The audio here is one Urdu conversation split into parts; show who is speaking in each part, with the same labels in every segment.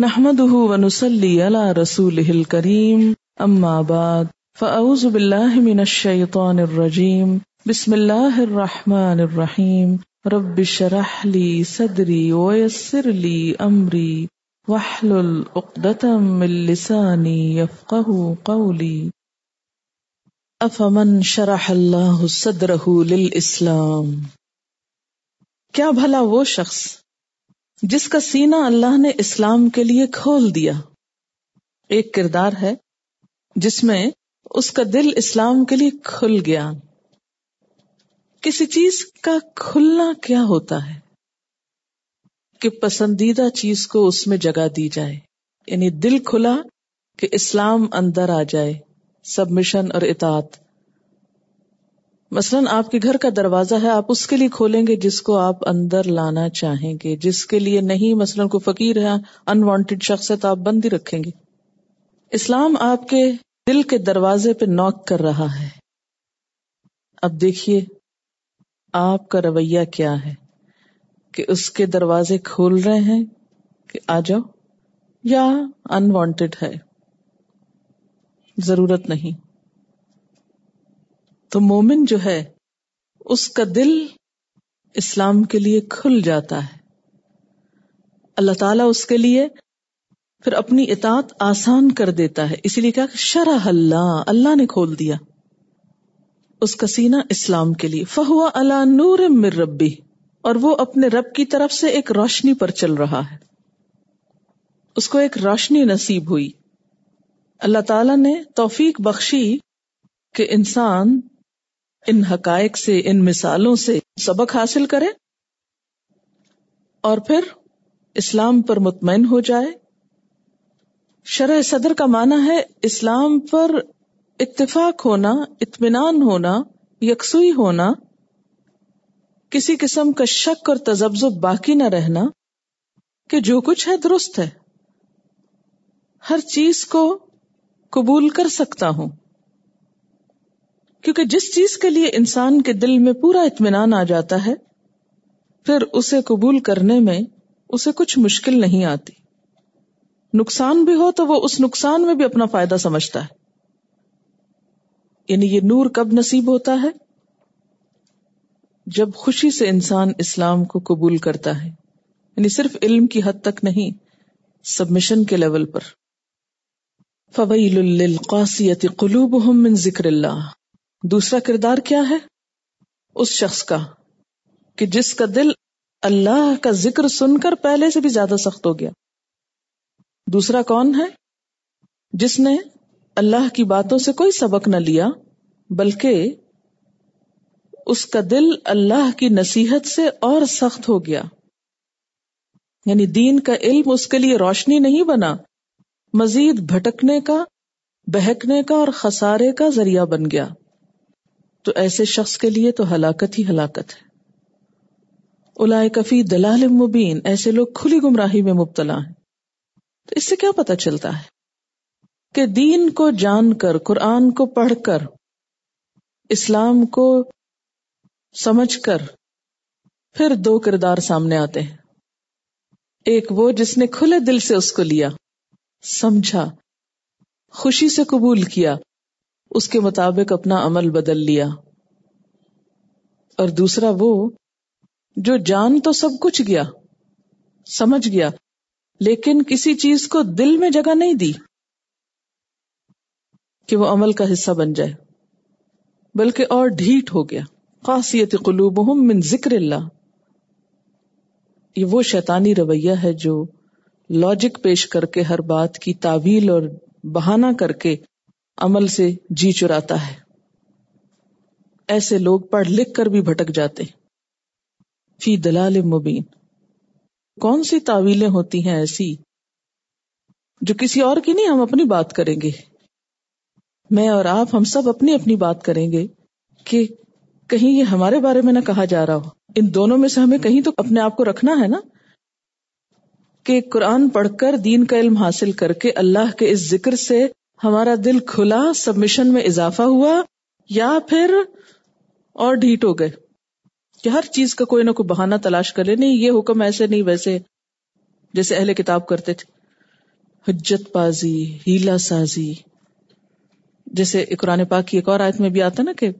Speaker 1: نحمده ونسلي على رسوله الكريم. أما بعد، فأعوذ بالله من الشيطان الرجيم. بسم الله الرحمن الرحيم. رب اشرح لي صدري ويسر لي أمري. واحلل عقدة من لساني يفقه قولي. أفمن شرح الله صدره للإسلام؟ کیا بھلا وہ شخص جس کا سینہ اللہ نے اسلام کے لیے کھول دیا۔ ایک کردار ہے جس میں اس کا دل اسلام کے لیے کھل گیا۔ کسی چیز کا کھلنا کیا ہوتا ہے؟ کہ پسندیدہ چیز کو اس میں جگہ دی جائے۔ یعنی دل کھلا کہ اسلام اندر آ جائے۔ سبمشن اور اطاعت۔ مثلاً آپ کے گھر کا دروازہ ہے، آپ اس کے لیے کھولیں گے جس کو آپ اندر لانا چاہیں گے، جس کے لیے نہیں، مثلاً کو فقیر ہے انوانٹیڈ شخص ہے تو آپ بند ہی رکھیں گے۔ اسلام آپ کے دل کے دروازے پہ نوک کر رہا ہے۔ اب دیکھیے، آپ کا رویہ کیا ہے؟ کہ اس کے دروازے کھول رہے ہیں کہ آ جاؤ، یا انوانٹیڈ ہے؟ ضرورت نہیں۔ تو مومن جو ہے، اس کا دل اسلام کے لیے کھل جاتا ہے۔ اللہ تعالیٰ اس کے لیے پھر اپنی اطاعت آسان کر دیتا ہے۔ اسی لیے کیا شرح اللہ اللہ نے کھول دیا۔ اس کا سینہ اسلام کے لیے۔ فہوا اللہ نور مر ربی، اور وہ اپنے رب کی طرف سے ایک روشنی پر چل رہا ہے۔ اس کو ایک روشنی نصیب ہوئی۔ اللہ تعالی نے توفیق بخشی کہ انسان ان حقائق سے، ان مثالوں سے سبق حاصل کرے اور پھر اسلام پر مطمئن ہو جائے۔ شرح صدر کا معنی ہے اسلام پر اتفاق ہونا، اطمینان ہونا، یکسوئی ہونا۔ کسی قسم کا شک اور تجزب باقی نہ رہنا کہ جو کچھ ہے درست ہے۔ ہر چیز کو قبول کر سکتا ہوں۔ کیونکہ جس چیز کے لیے انسان کے دل میں پورا اطمینان آ جاتا ہے، پھر اسے قبول کرنے میں اسے کچھ مشکل نہیں آتی۔ نقصان بھی ہو تو وہ اس نقصان میں بھی اپنا فائدہ سمجھتا ہے۔ یعنی یہ نور کب نصیب ہوتا ہے؟ جب خوشی سے انسان اسلام کو قبول کرتا ہے۔ یعنی صرف علم کی حد تک نہیں سبمشن کے لیول پر۔ فویل للقاسیت قلوبهم من ذکر اللہ دوسرا کردار کیا ہے؟ اس شخص کا، کہ جس کا دل اللہ کا ذکر سن کر پہلے سے بھی زیادہ سخت ہو گیا۔ دوسرا کون ہے؟ جس نے اللہ کی باتوں سے کوئی سبق نہ لیا، بلکہ اس کا دل اللہ کی نصیحت سے اور سخت ہو گیا۔ یعنی دین کا علم اس کے لیے روشنی نہیں بنا، مزید بھٹکنے کا، بہکنے کا اور خسارے کا ذریعہ بن گیا۔ تو ایسے شخص کے لیے تو ہلاکت ہی ہلاکت ہے۔ الا کفی دلال مبین، ایسے لوگ کھلی گمراہی میں مبتلا ہیں۔ تو اس سے کیا پتا چلتا ہے کہ دین کو جان کر، قرآن کو پڑھ کر، اسلام کو سمجھ کر پھر دو کردار سامنے آتے ہیں۔ ایک وہ جس نے کھلے دل سے اس کو لیا، سمجھا، خوشی سے قبول کیا اس کے مطابق اپنا عمل بدل لیا۔ اور دوسرا وہ، جو جان تو سب کچھ گیا، سمجھ گیا، لیکن کسی چیز کو دل میں جگہ نہیں دی کہ وہ عمل کا حصہ بن جائے، بلکہ اور ڈھیٹ ہو گیا۔ خاصیت قلوب من ذکر اللہ۔ یہ وہ شیطانی رویہ ہے جو لاجک پیش کر کے ہر بات کی تعویل اور بہانہ کر کے عمل سے جی چراتا ہے۔ ایسے لوگ پڑھ لکھ کر بھی بھٹک جاتے فی دلال مبین۔ کون سی تعویلیں ہوتی ہیں ایسی جو کسی اور کی نہیں، ہم اپنی بات کریں گے۔ میں اور آپ، ہم سب اپنی اپنی بات کریں گے کہ کہیں یہ ہمارے بارے میں نہ کہا جا رہا ہو۔ ان دونوں میں سے ہمیں کہیں تو اپنے آپ کو رکھنا ہے نا؟ کہ قرآن پڑھ کر دین کا علم حاصل کر کے اللہ کے اس ذکر سے ہمارا دل کھلا سبمشن میں اضافہ ہوا، یا پھر اور ڈھیٹ ہو گئے کہ ہر چیز کا کوئی نہ کوئی بہانہ تلاش کرے نہیں، یہ حکم ایسے نہیں، ویسے جیسے اہل کتاب کرتے تھے۔ حجت بازی، ہیلا سازی۔ جیسے قرآن پاک کی ایک اور آیت میں بھی آتا نا کہ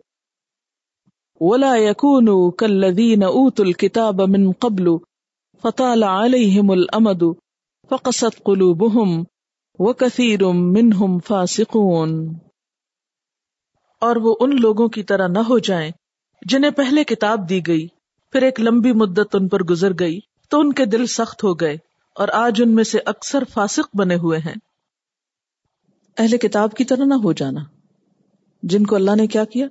Speaker 1: ولا يكونوا كالذين اوتوا الكتاب من قبل فطال عليهم الامد فقست قلوبهم وكثير منهم فاسقون۔ اور وہ ان لوگوں کی طرح نہ ہو جائیں جنہیں پہلے کتاب دی گئی، پھر ایک لمبی مدت ان پر گزر گئی تو ان کے دل سخت ہو گئے اور آج ان میں سے اکثر فاسق بنے ہوئے ہیں۔ اہل کتاب کی طرح نہ ہو جانا۔ جن کو اللہ نے کیا کیا؟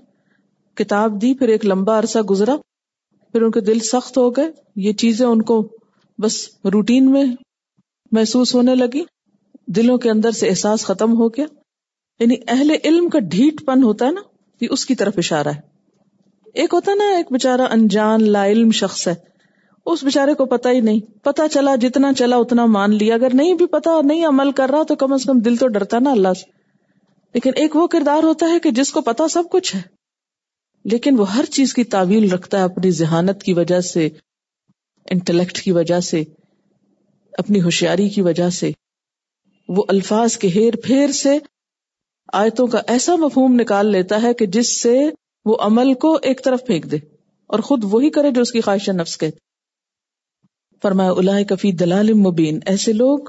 Speaker 1: کتاب دی، پھر ایک لمبا عرصہ گزرا، پھر ان کے دل سخت ہو گئے، یہ چیزیں ان کو بس روٹین میں محسوس ہونے لگی دلوں کے اندر سے احساس ختم ہو گیا۔ یعنی اہل علم کا ڈھیٹ پن ہوتا ہے نا، یہ اس کی طرف اشارہ ہے۔ ایک ہوتا نا، ایک بےچارا انجان، لا علم شخص ہے۔ اس بےچارے کو پتا ہی نہیں۔ پتا چلا، جتنا چلا اتنا مان لیا۔ اگر نہیں بھی پتا اور نہیں عمل کر رہا تو کم از کم دل تو ڈرتا نا اللہ سے۔ لیکن ایک وہ کردار ہوتا ہے کہ جس کو پتا سب کچھ ہے۔ لیکن وہ ہر چیز کی تعویل رکھتا ہے اپنی ذہانت کی وجہ سے، انٹلیکٹ کی وجہ سے، اپنی ہوشیاری کی وجہ سے۔ وہ الفاظ کے ہیر پھیر سے آیتوں کا ایسا مفہوم نکال لیتا ہے کہ جس سے وہ عمل کو ایک طرف پھینک دے اور خود وہی کرے جو اس کی خواہش نفس کہتے فرمایا اللہ کفی دلال مبین۔ ایسے لوگ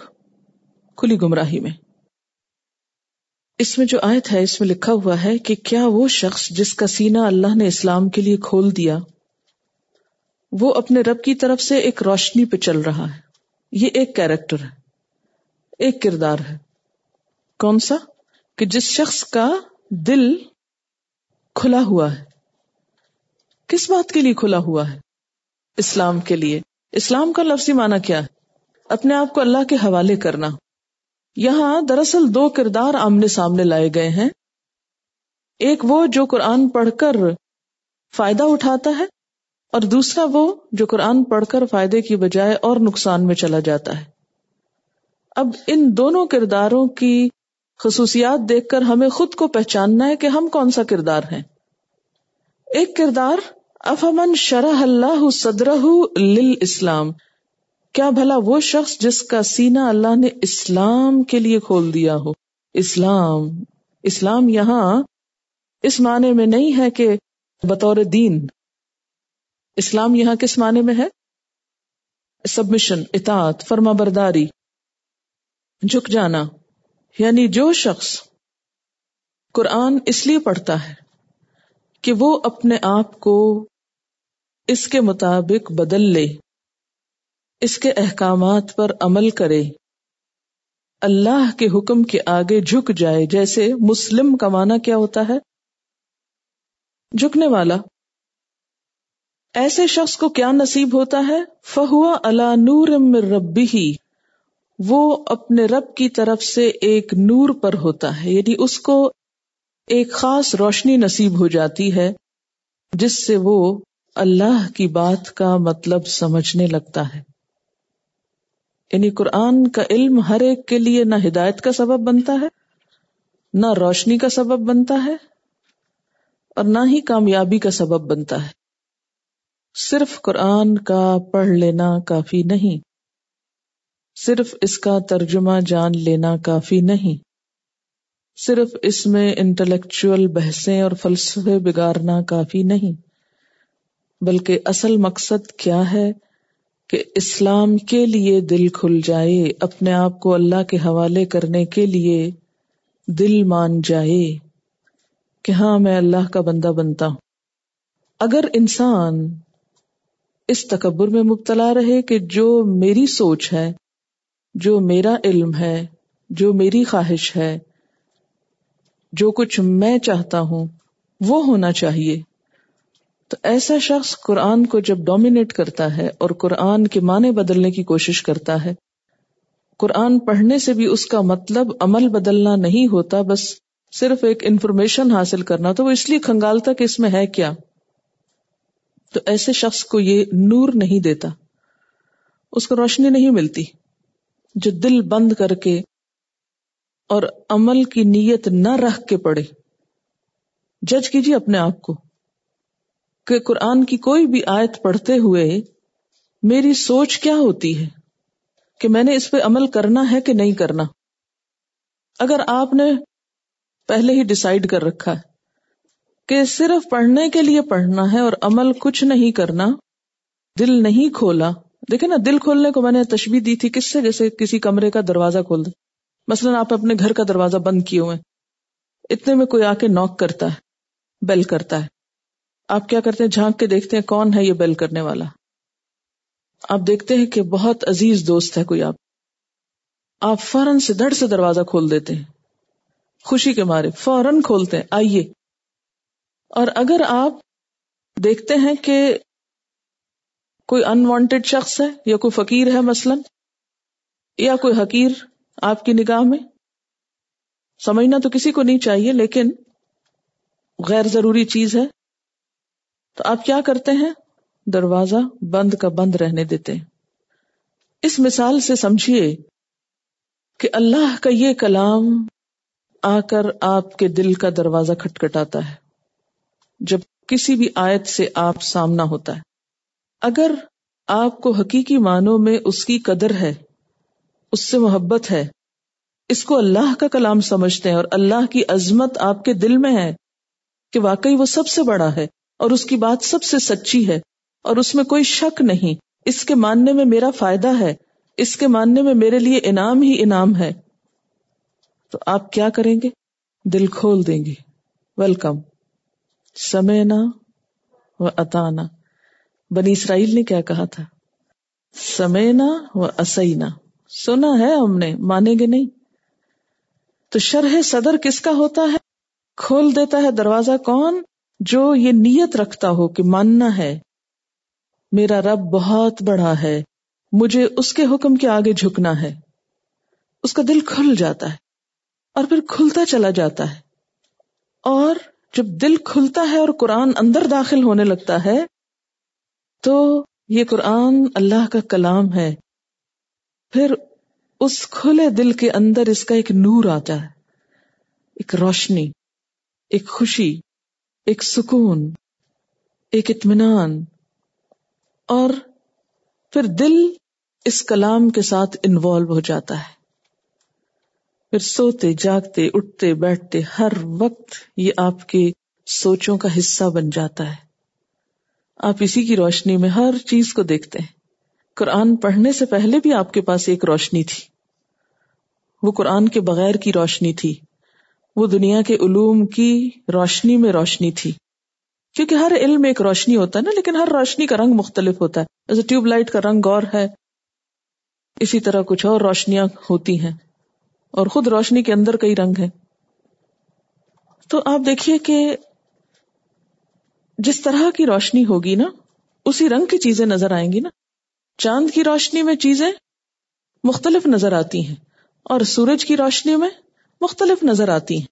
Speaker 1: کھلی گمراہی میں۔ اس میں جو آیت ہے، اس میں لکھا ہوا ہے کہ کیا وہ شخص جس کا سینہ اللہ نے اسلام کے لیے کھول دیا، وہ اپنے رب کی طرف سے ایک روشنی پہ چل رہا ہے۔ یہ ایک کیریکٹر ہے۔ ایک کردار ہے۔ کون سا؟ کہ جس شخص کا دل کھلا ہوا ہے۔ کس بات کے لیے کھلا ہوا ہے؟ اسلام کے لیے۔ اسلام کا لفظی معنی کیا ہے؟ اپنے آپ کو اللہ کے حوالے کرنا۔ یہاں دراصل دو کردار آمنے سامنے لائے گئے ہیں۔ ایک وہ جو قرآن پڑھ کر فائدہ اٹھاتا ہے اور دوسرا وہ جو قرآن پڑھ کر فائدے کی بجائے اور نقصان میں چلا جاتا ہے۔ اب ان دونوں کرداروں کی خصوصیات دیکھ کر ہمیں خود کو پہچاننا ہے کہ ہم کون سا کردار ہیں۔ ایک کردار، افمن شرح اللہ صدر اسلام کیا بھلا وہ شخص جس کا سینا اللہ نے اسلام کے لیے کھول دیا ہو؟ اسلام اسلام یہاں اس معنی میں نہیں ہے کہ بطور دین۔ اسلام یہاں کس معنی میں ہے؟ سبمشن اطاعت فرما برداری جھک جانا۔ یعنی جو شخص قرآن اس لیے پڑھتا ہے کہ وہ اپنے آپ کو اس کے مطابق بدل لے، اس کے احکامات پر عمل کرے۔ اللہ کے حکم کے آگے جھک جائے، جیسے مسلم کا معنی کیا ہوتا ہے؟ جھکنے والا۔ ایسے شخص کو کیا نصیب ہوتا ہے؟ فہوا اللہ نور ربی ہی وہ اپنے رب کی طرف سے ایک نور پر ہوتا ہے یعنی اس کو ایک خاص روشنی نصیب ہو جاتی ہے، جس سے وہ اللہ کی بات کا مطلب سمجھنے لگتا ہے۔ یعنی قرآن کا علم ہر ایک کے لیے نہ ہدایت کا سبب بنتا ہے، نہ روشنی کا سبب بنتا ہے اور نہ ہی کامیابی کا سبب بنتا ہے۔ صرف قرآن کا پڑھ لینا کافی نہیں صرف اس کا ترجمہ جان لینا کافی نہیں۔ صرف اس میں انٹلیکچل بحثیں اور فلسفے بگارنا کافی نہیں۔ بلکہ اصل مقصد کیا ہے کہ اسلام کے لیے دل کھل جائے، اپنے آپ کو اللہ کے حوالے کرنے کے لیے دل مان جائے کہ ہاں میں اللہ کا بندہ بنتا ہوں۔ اگر انسان اس تکبر میں مبتلا رہے کہ جو میری سوچ ہے جو میرا علم ہے، جو میری خواہش ہے، جو کچھ میں چاہتا ہوں، وہ ہونا چاہیے۔ تو ایسا شخص قرآن کو جب ڈومینیٹ کرتا ہے اور قرآن کے معنی بدلنے کی کوشش کرتا ہے، قرآن پڑھنے سے بھی اس کا مطلب عمل بدلنا نہیں ہوتا، بس صرف ایک انفارمیشن حاصل کرنا۔ تو وہ اس لیے کھنگالتا کہ اس میں ہے کیا۔ تو ایسے شخص کو یہ نور نہیں دیتا۔ اس کو روشنی نہیں ملتی۔ جو دل بند کر کے اور عمل کی نیت نہ رکھ کے پڑھے۔ جج کیجیے اپنے آپ کو کہ قرآن کی کوئی بھی آیت پڑھتے ہوئے میری سوچ کیا ہوتی ہے کہ میں نے اس پہ عمل کرنا ہے کہ نہیں کرنا؟ اگر آپ نے پہلے ہی ڈسائڈ کر رکھا ہے کہ صرف پڑھنے کے لیے پڑھنا ہے اور عمل کچھ نہیں کرنا، دل نہیں کھولا دیکھیں نا، دل کھولنے کو میں نے تشبیح دی تھی، کس سے؟ جیسے کسی کمرے کا دروازہ کھول دے۔ مثلاً آپ اپنے گھر کا دروازہ بند کیے ہوئے اتنے میں کوئی آ کے نوک کرتا ہے بیل کرتا ہے۔ آپ کیا کرتے ہیں؟ جھانک کے دیکھتے ہیں، کون ہے یہ بیل کرنے والا؟ آپ دیکھتے ہیں کہ بہت عزیز دوست ہے کوئی آپ۔ آپ فوراً سے دڑ سے دروازہ کھول دیتے ہیں۔ خوشی کے مارے فوراً کھولتے ہیں، آئیے۔ اور اگر آپ دیکھتے ہیں کہ کوئی انوانٹیڈ شخص ہے یا کوئی فقیر ہے مثلاً؟ یا کوئی حقیر آپ کی نگاہ میں؟ سمجھنا تو کسی کو نہیں چاہیے، لیکن غیر ضروری چیز ہے۔ تو آپ کیا کرتے ہیں؟ دروازہ بند کا بند رہنے دیتے ہیں۔ اس مثال سے سمجھیے کہ اللہ کا یہ کلام آ کر آپ کے دل کا دروازہ کھٹکھٹاتا ہے۔ جب کسی بھی آیت سے آپ سامنا ہوتا ہے۔ اگر آپ کو حقیقی معنوں میں اس کی قدر ہے، اس سے محبت ہے، اس کو اللہ کا کلام سمجھتے ہیں اور اللہ کی عظمت آپ کے دل میں ہے کہ واقعی وہ سب سے بڑا ہے اور اس کی بات سب سے سچی ہے اور اس میں کوئی شک نہیں، اس کے ماننے میں میرا فائدہ ہے، اس کے ماننے میں میرے لیے انعام ہی انعام ہے۔ تو آپ کیا کریں گے؟ دل کھول دیں گے۔ ویلکم۔ سمینا و اتانا بنی اسرائیل نے کیا کہا تھا؟ سمینا و اسینا۔ سنا ہے ہم نے مانیں گے نہیں۔ تو شرح صدر کس کا ہوتا ہے؟ کھول دیتا ہے دروازہ کون؟ جو یہ نیت رکھتا ہو کہ ماننا ہے، میرا رب بہت بڑا ہے، مجھے اس کے حکم کے آگے جھکنا ہے۔ اس کا دل کھل جاتا ہے اور پھر کھلتا چلا جاتا ہے۔ اور جب دل کھلتا ہے اور قرآن اندر داخل ہونے لگتا ہے تو یہ قرآن اللہ کا کلام ہے۔ پھر اس کھلے دل کے اندر اس کا ایک نور آتا ہے، ایک روشنی، ایک خوشی، ایک سکون، ایک اطمینان۔ اور پھر دل اس کلام کے ساتھ انوالو ہو جاتا ہے۔ پھر سوتے، جاگتے، اٹھتے، بیٹھتے، ہر وقت یہ آپ کے سوچوں کا حصہ بن جاتا ہے۔ آپ اسی کی روشنی میں ہر چیز کو دیکھتے ہیں۔ قرآن پڑھنے سے پہلے بھی آپ کے پاس ایک روشنی تھی۔ وہ قرآن کے بغیر کی روشنی تھی۔ وہ دنیا کے علوم کی روشنی میں روشنی تھی۔ کیونکہ ہر علم ایک روشنی ہوتا ہے نا، لیکن ہر روشنی کا رنگ مختلف ہوتا ہے۔ جیسے ٹیوب لائٹ کا رنگ اور ہے۔ اسی طرح کچھ اور روشنیاں ہوتی ہیں۔ اور خود روشنی کے اندر کئی رنگ ہیں۔ تو آپ دیکھیے کہ جس طرح کی روشنی ہوگی نا، اسی رنگ کی چیزیں نظر آئیں گی نا۔ چاند کی روشنی میں چیزیں مختلف نظر آتی ہیں اور سورج کی روشنی میں مختلف نظر آتی ہیں۔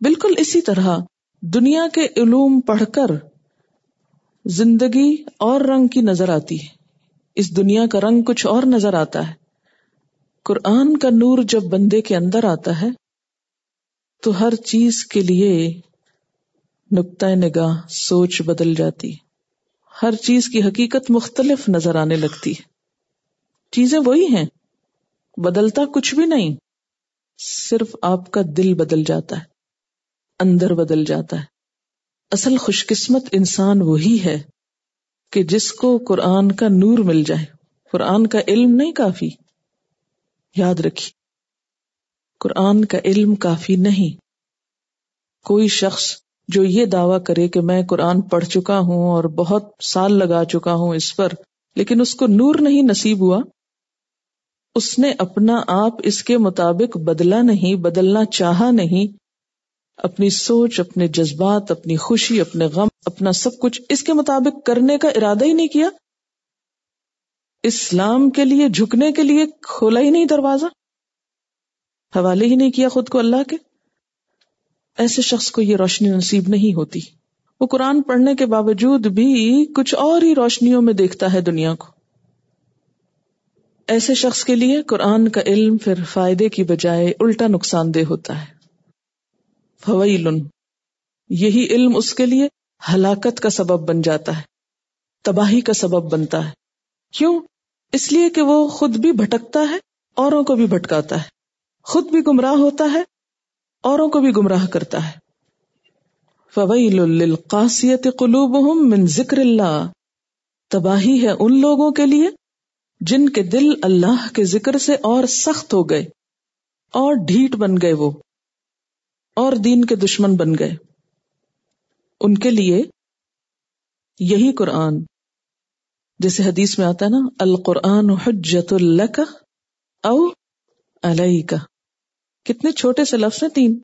Speaker 1: بالکل اسی طرح دنیا کے علوم پڑھ کر زندگی اور رنگ کی نظر آتی ہے۔ اس دنیا کا رنگ کچھ اور نظر آتا ہے۔ قرآن کا نور جب بندے کے اندر آتا ہے، تو ہر چیز کے لیے نقطۂ نگاہ سوچ بدل جاتی۔ ہر چیز کی حقیقت مختلف نظر آنے لگتی۔ چیزیں وہی ہیں۔ بدلتا کچھ بھی نہیں۔ صرف آپ کا دل بدل جاتا ہے۔ اندر بدل جاتا ہے۔ اصل خوش قسمت انسان وہی ہے کہ جس کو قرآن کا نور مل جائے۔ قرآن کا علم نہیں کافی۔ یاد رکھی۔ قرآن کا علم کافی نہیں۔ کوئی شخص جو یہ دعویٰ کرے کہ میں قرآن پڑھ چکا ہوں اور بہت سال لگا چکا ہوں اس پر، لیکن اس کو نور نہیں نصیب ہوا۔ اس نے اپنا آپ اس کے مطابق بدلا نہیں، بدلنا چاہا نہیں۔ اپنی سوچ، اپنے جذبات، اپنی خوشی، اپنے غم، اپنا سب کچھ اس کے مطابق کرنے کا ارادہ ہی نہیں کیا۔ اسلام کے لیے، جھکنے کے لیے کھولا ہی نہیں دروازہ۔ حوالے ہی نہیں کیا خود کو اللہ کے۔ ایسے شخص کو یہ روشنی نصیب نہیں ہوتی۔ وہ قرآن پڑھنے کے باوجود بھی کچھ اور ہی روشنیوں میں دیکھتا ہے دنیا کو۔ ایسے شخص کے لیے قرآن کا علم پھر فائدے کی بجائے الٹا نقصان دہ ہوتا ہے۔ فویل یہی علم اس کے لیے ہلاکت کا سبب بن جاتا ہے۔ تباہی کا سبب بنتا ہے۔ کیوں؟ اس لیے کہ وہ خود بھی بھٹکتا ہے، اوروں کو بھی بھٹکاتا ہے۔ خود بھی گمراہ ہوتا ہے اوروں کو بھی گمراہ کرتا ہے۔ فویل للقاسیت قلوبهم من ذکر اللہ تباہی ہے ان لوگوں کے لیے جن کے دل اللہ کے ذکر سے اور سخت ہو گئے اور ڈھیٹ بن گئے وہ، اور دین کے دشمن بن گئے۔ ان کے لیے یہی قرآن۔ جیسے حدیث میں آتا ہے نا، القرآن حجت اللہ او علیہ کا کتنے چھوٹے سے لفظ ہیں؟ تین۔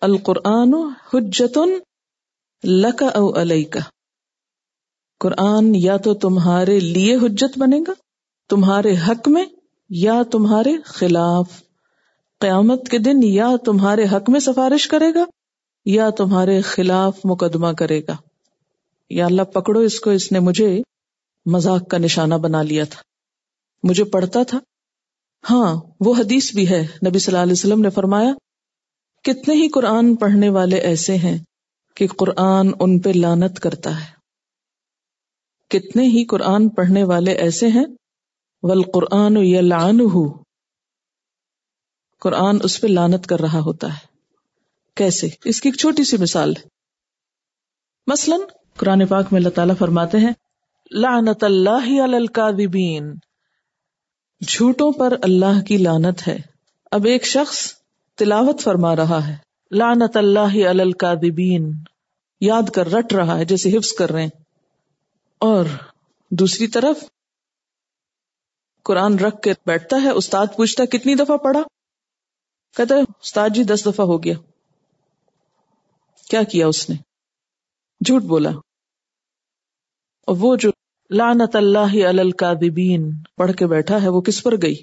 Speaker 1: القرآن حجت لک او علیہ کا قرآن یا تو تمہارے لیے حجت بنے گا، تمہارے حق میں یا تمہارے خلاف۔ قیامت کے دن یا تمہارے حق میں سفارش کرے گا یا تمہارے خلاف مقدمہ کرے گا۔ یا اللہ پکڑو اس کو، اس نے مجھے مذاق کا نشانہ بنا لیا تھا۔ مجھے پڑھتا تھا۔ ہاں وہ حدیث بھی ہے۔ نبی صلی اللہ علیہ وسلم نے فرمایا، کتنے ہی قرآن پڑھنے والے ایسے ہیں کہ قرآن ان پہ لانت کرتا ہے۔ کتنے ہی قرآن پڑھنے والے ایسے ہیں ول قرآن قرآن اس پہ لانت کر رہا ہوتا ہے۔ کیسے؟ اس کی ایک چھوٹی سی مثال ہے۔ مثلاً، قرآن پاک میں اللہ تعالیٰ فرماتے ہیں، لعنت اللہ الکاذبین۔ جھوٹوں پر اللہ کی لانت ہے۔ اب ایک شخص تلاوت فرما رہا ہے۔ لعنت اللہ الکاذبین۔ یاد کر رٹ رہا ہے جیسے حفظ کر رہے ہیں۔ اور دوسری طرف قرآن رکھ کے بیٹھتا ہے۔ استاد پوچھتا کتنی دفعہ پڑھا؟ کہتا ہے، استاد جی دس دفعہ ہو گیا۔ کیا کیا اس نے؟ جھوٹ بولا۔ اور وہ جو لعنت اللہ الکاذبین۔ پڑھ کے بیٹھا ہے، وہ کس پر گئی؟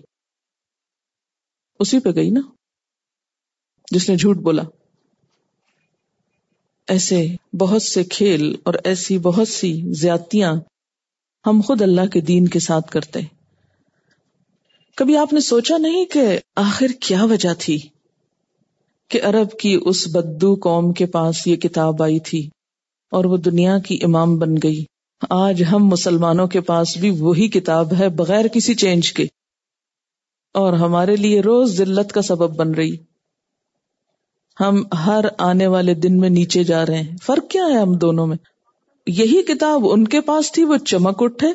Speaker 1: اسی پہ گئی نا؟ جس نے جھوٹ بولا۔ ایسے بہت سے کھیل اور ایسی بہت سی زیادتیاں ہم خود اللہ کے دین کے ساتھ کرتے۔ کبھی آپ نے سوچا نہیں کہ آخر کیا وجہ تھی؟ کہ عرب کی اس بدو قوم کے پاس یہ کتاب آئی تھی اور وہ دنیا کی امام بن گئی۔ آج ہم مسلمانوں کے پاس بھی وہی کتاب ہے بغیر کسی چینج کے۔ اور ہمارے لیے روز ذلت کا سبب بن رہی۔ ہم ہر آنے والے دن میں نیچے جا رہے ہیں۔ فرق کیا ہے ہم دونوں میں؟ یہی کتاب ان کے پاس تھی، وہ چمک اٹھے۔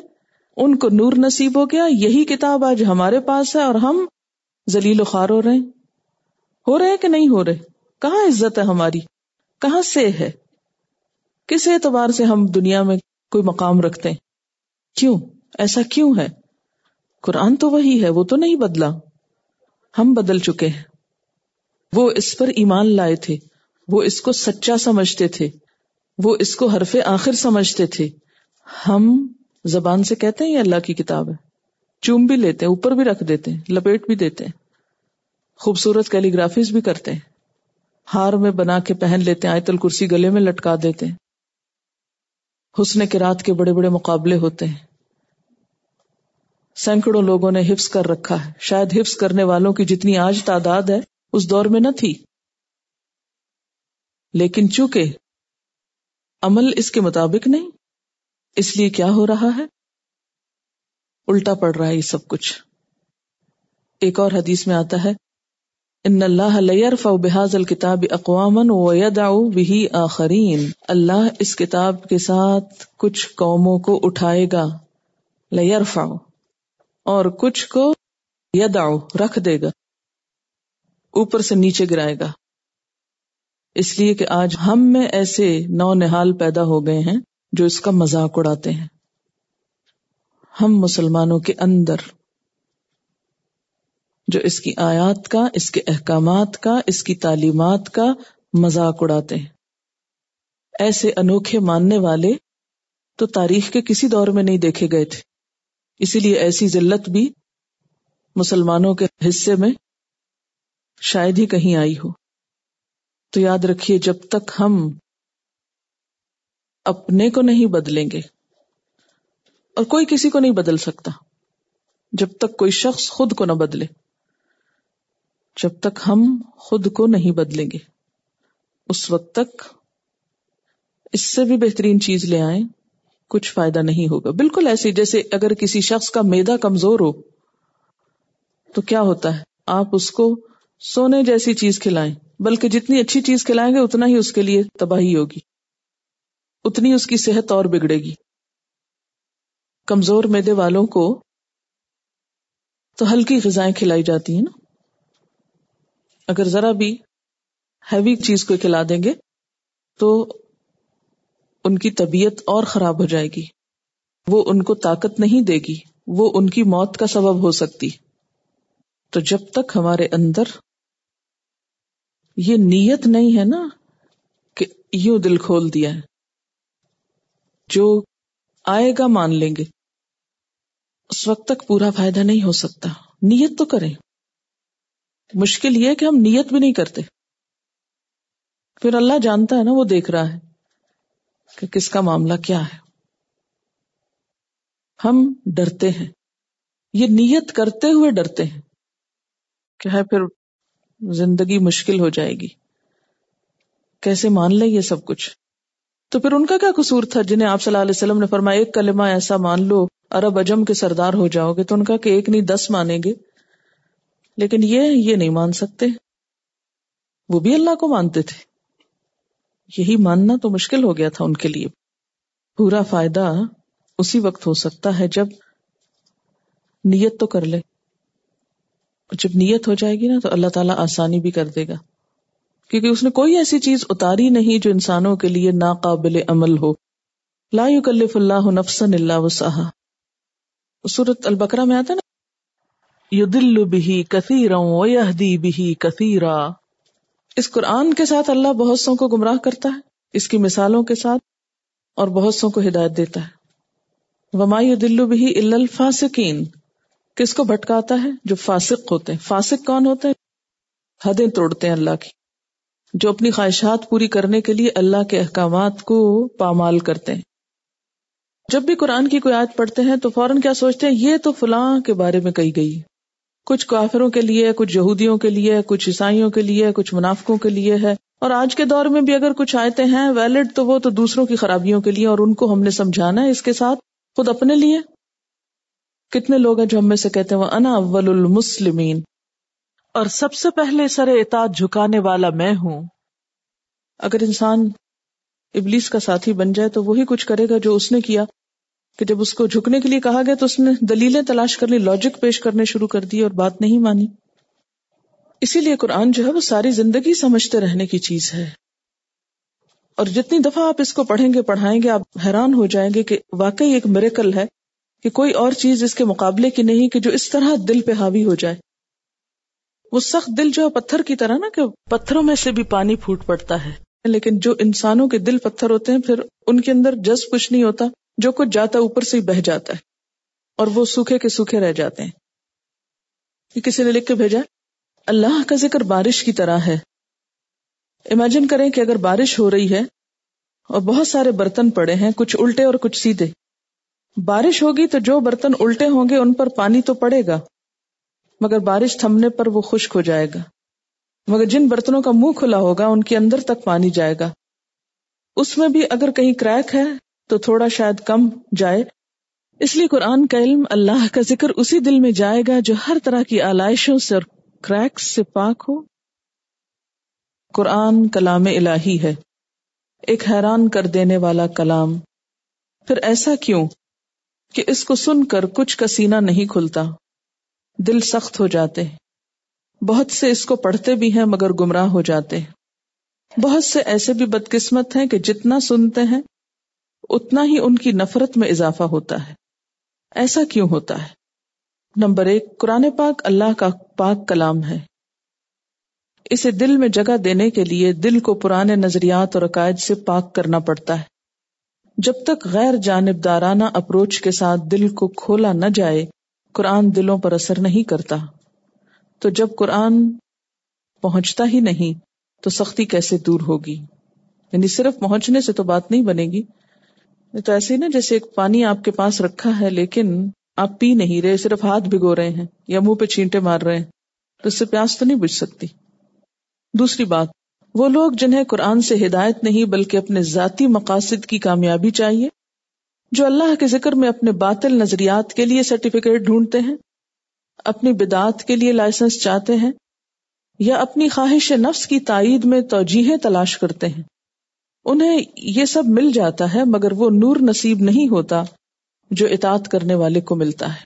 Speaker 1: ان کو نور نصیب ہو گیا۔ یہی کتاب آج ہمارے پاس ہے اور ہم ذلیل و خوار ہو رہے ہیں۔ ہو رہے کہ نہیں ہو رہے؟ کہاں عزت ہے ہماری؟ کہاں سے ہے؟ کس اعتبار سے ہم دنیا میں کوئی مقام رکھتے ہیں۔ کیوں؟ ایسا کیوں ہے؟ قرآن تو وہی ہے، وہ تو نہیں بدلا۔ ہم بدل چکے ہیں۔ وہ اس پر ایمان لائے تھے۔ وہ اس کو سچا سمجھتے تھے۔ وہ اس کو حرف آخر سمجھتے تھے۔ ہم زبان سے کہتے ہیں یہ اللہ کی کتاب ہے؟ چوم بھی لیتے ہیں، اوپر بھی رکھ دیتے ہیں، لپیٹ بھی دیتے ہیں۔ خوبصورت کیلیگرافیز بھی کرتے ہیں۔ ہار میں بنا کے پہن لیتے ہیں، آیت الکرسی گلے میں لٹکا دیتے ہیں۔ حسن کے رات کے بڑے بڑے مقابلے ہوتے ہیں۔ سینکڑوں لوگوں نے حفظ کر رکھا ہے۔ شاید حفظ کرنے والوں کی جتنی آج تعداد ہے، اس دور میں نہ تھی۔ لیکن چونکہ عمل اس کے مطابق نہیں، اس لیے کیا ہو رہا ہے؟ الٹا پڑ رہا ہے یہ سب کچھ۔ ایک اور حدیث میں آتا ہے ان اللہ بحاظ الکتاب اقوام آخرین۔ اللہ اس کتاب کے ساتھ کچھ قوموں کو اٹھائے گا۔ لیرفع اور کچھ کو یدعو، رکھ دے گا۔ اوپر سے نیچے گرائے گا۔ اس لیے کہ آج ہم میں ایسے نو نحال پیدا ہو گئے ہیں جو اس کا مذاق اڑاتے ہیں۔ ہم مسلمانوں کے اندر۔ جو اس کی آیات کا، اس کے احکامات کا، اس کی تعلیمات کا مذاق اڑاتے ہیں۔ ایسے انوکھے ماننے والے تو تاریخ کے کسی دور میں نہیں دیکھے گئے تھے۔ اسی لیے ایسی ذلت بھی مسلمانوں کے حصے میں شاید ہی کہیں آئی ہو۔ تو یاد رکھیے، جب تک ہم اپنے کو نہیں بدلیں گے اور کوئی کسی کو نہیں بدل سکتا، جب تک کوئی شخص خود کو نہ بدلے۔ جب تک ہم خود کو نہیں بدلیں گے۔ اس وقت تک اس سے بھی بہترین چیز لے آئیں، کچھ فائدہ نہیں ہوگا۔ بالکل ایسے جیسے اگر کسی شخص کا میدا کمزور ہو، تو کیا ہوتا ہے؟ آپ اس کو سونے جیسی چیز کھلائیں۔ بلکہ جتنی اچھی چیز کھلائیں گے، اتنا ہی اس کے لیے تباہی ہوگی۔ اتنی اس کی صحت اور بگڑے گی۔ کمزور میدے والوں کو تو ہلکی غذائیں کھلائی جاتی ہیں نا؟ اگر ذرا بھی ہیوی چیز کو کھلا دیں گے تو ان کی طبیعت اور خراب ہو جائے گی۔ وہ ان کو طاقت نہیں دے گی، وہ ان کی موت کا سبب ہو سکتی۔ تو جب تک ہمارے اندر یہ نیت نہیں ہے نا کہ یوں دل کھول دیا ہے، جو آئے گا مان لیں گے، اس وقت تک پورا فائدہ نہیں ہو سکتا۔ نیت تو کریں۔ مشکل یہ کہ ہم نیت بھی نہیں کرتے۔ پھر اللہ جانتا ہے نا، وہ دیکھ رہا ہے کہ کس کا معاملہ کیا ہے۔ ہم ڈرتے ہیں۔ یہ نیت کرتے ہوئے ڈرتے ہیں کہ ہے، پھر زندگی مشکل ہو جائے گی۔ کیسے مان لے یہ سب کچھ؟ تو پھر ان کا کیا قصور تھا جنہیں آپ صلی اللہ علیہ وسلم نے فرمایا، ایک کلمہ ایسا مان لو ارب اجم کے سردار ہو جاؤ گے تو ان کا کہ ایک نہیں، دس مانیں گے۔ لیکن یہ یہ نہیں مان سکتے۔ وہ بھی اللہ کو مانتے تھے۔ یہی ماننا تو مشکل ہو گیا تھا ان کے لیے۔ پورا فائدہ اسی وقت ہو سکتا ہے جب نیت تو کر لے۔ جب نیت ہو جائے گی نا تو اللہ تعالیٰ آسانی بھی کر دے گا۔ کیونکہ اس نے کوئی ایسی چیز اتاری نہیں جو انسانوں کے لیے ناقابل عمل ہو۔ لا يكلف اللہ نفسا الا وسعها سورت البقرہ میں آتا نا یدل به كثيرا ويهدي به كثيرا اس قرآن کے ساتھ اللہ بہت سو کو گمراہ کرتا ہے، اس کی مثالوں کے ساتھ اور بہت سو کو ہدایت دیتا ہے۔ وما يدل به الا الفاسقين کس کو بھٹکاتا ہے؟ جو فاسق ہوتے ہیں۔ فاسق کون ہوتے ہیں؟ حدیں توڑتے ہیں اللہ کی۔ جو اپنی خواہشات پوری کرنے کے لیے اللہ کے احکامات کو پامال کرتے ہیں۔ جب بھی قرآن کی کوئی آیت پڑھتے ہیں تو فوراً کیا سوچتے ہیں، یہ تو فلاں کے بارے میں کہی گئی کچھ کافروں کے لیے، کچھ یہودیوں کے لیے، کچھ عیسائیوں کے لیے، کچھ منافقوں کے لیے ہے۔ اور آج کے دور میں بھی اگر کچھ آیتیں ہیں ویلڈ تو وہ تو دوسروں کی خرابیوں کے لیے اور ان کو ہم نے سمجھانا ہے اس کے ساتھ۔ خود اپنے لیے۔ کتنے لوگ ہیں جو ہم میں سے کہتے ہیں، وہ انا اول المسلمین اور سب سے پہلے سر اطاعت جھکانے والا میں ہوں۔ اگر انسان ابلیس کا ساتھی بن جائے تو وہی کچھ کرے گا جو اس نے کیا۔ کہ جب اس کو جھکنے کے لیے کہا گیا تو اس نے دلیلیں تلاش کر لی لاجک پیش کرنے شروع کر دی اور بات نہیں مانی۔ اسی لیے قرآن جو ہے وہ ساری زندگی سمجھتے رہنے کی چیز ہے۔ اور جتنی دفعہ آپ اس کو پڑھیں گے، پڑھائیں گے، آپ حیران ہو جائیں گے کہ واقعی ایک میریکل ہے کہ کوئی اور چیز اس کے مقابلے کی نہیں کہ جو اس طرح دل پہ حاوی ہو جائے۔ وہ سخت دل جو ہے، پتھر کی طرح نا کہ پتھروں میں سے بھی پانی پھوٹ پڑتا ہے۔ لیکن جو انسانوں کے دل پتھر ہوتے ہیں، پھر ان کے اندر جس کچھ نہیں ہوتا۔ جو کچھ جاتا اوپر سے ہی بہ جاتا ہے اور وہ سوکھے کے سوکھے رہ جاتے ہیں۔ یہ کسی نے لکھ کے بھیجا اللہ کا ذکر بارش کی طرح ہے۔ امیجن کریں کہ اگر بارش ہو رہی ہے اور بہت سارے برتن پڑے ہیں، کچھ الٹے اور کچھ سیدھے۔ بارش ہوگی تو جو برتن الٹے ہوں گے، ان پر پانی تو پڑے گا۔ مگر بارش تھمنے پر وہ خشک ہو جائے گا۔ مگر جن برتنوں کا منہ کھلا ہوگا، ان کے اندر تک پانی جائے گا۔ اس میں بھی اگر کہیں کریک ہے تو تھوڑا شاید کم جائے۔ اس لیے قرآن کا علم اللہ کا ذکر اسی دل میں جائے گا جو ہر طرح کی آلائشوں سے اور کریکس سے پاک ہو۔ قرآن کلام الہی ہے۔ ایک حیران کر دینے والا کلام۔ پھر ایسا کیوں کہ اس کو سن کر کچھ کا سینہ نہیں کھلتا؟ دل سخت ہو جاتے بہت سے اس کو پڑھتے بھی ہیں مگر گمراہ ہو جاتے بہت سے ایسے بھی بدقسمت ہیں کہ جتنا سنتے ہیں اتنا ہی ان کی نفرت میں اضافہ ہوتا ہے۔ ایسا کیوں ہوتا ہے؟ نمبر ایک، قرآن پاک اللہ کا پاک کلام ہے۔ اسے دل میں جگہ دینے کے لیے دل کو پرانے نظریات اور عقائد سے پاک کرنا پڑتا ہے۔ جب تک غیر جانبدارانہ اپروچ کے ساتھ دل کو کھولا نہ جائے، قرآن دلوں پر اثر نہیں کرتا۔ تو جب قرآن پہنچتا ہی نہیں، تو سختی کیسے دور ہوگی؟ یعنی صرف پہنچنے سے تو بات نہیں بنے گی۔ تو ایسے ہی نا جیسے ایک پانی آپ کے پاس رکھا ہے، لیکن آپ پی نہیں رہے، صرف ہاتھ بھگو رہے ہیں یا منہ پہ چینٹے مار رہے ہیں، تو اس سے پیاس تو نہیں بجھ سکتی۔ دوسری بات، وہ لوگ جنہیں قرآن سے ہدایت نہیں، بلکہ اپنے ذاتی مقاصد کی کامیابی چاہیے، جو اللہ کے ذکر میں اپنے باطل نظریات کے لیے سرٹیفکیٹ ڈھونڈتے ہیں، اپنی بدعت کے لیے لائسنس چاہتے ہیں، یا اپنی خواہش نفس کی تائید میں توجیہیں تلاش کرتے ہیں۔ انہیں یہ سب مل جاتا ہے مگر وہ نور نصیب نہیں ہوتا جو اطاعت کرنے والے کو ملتا ہے۔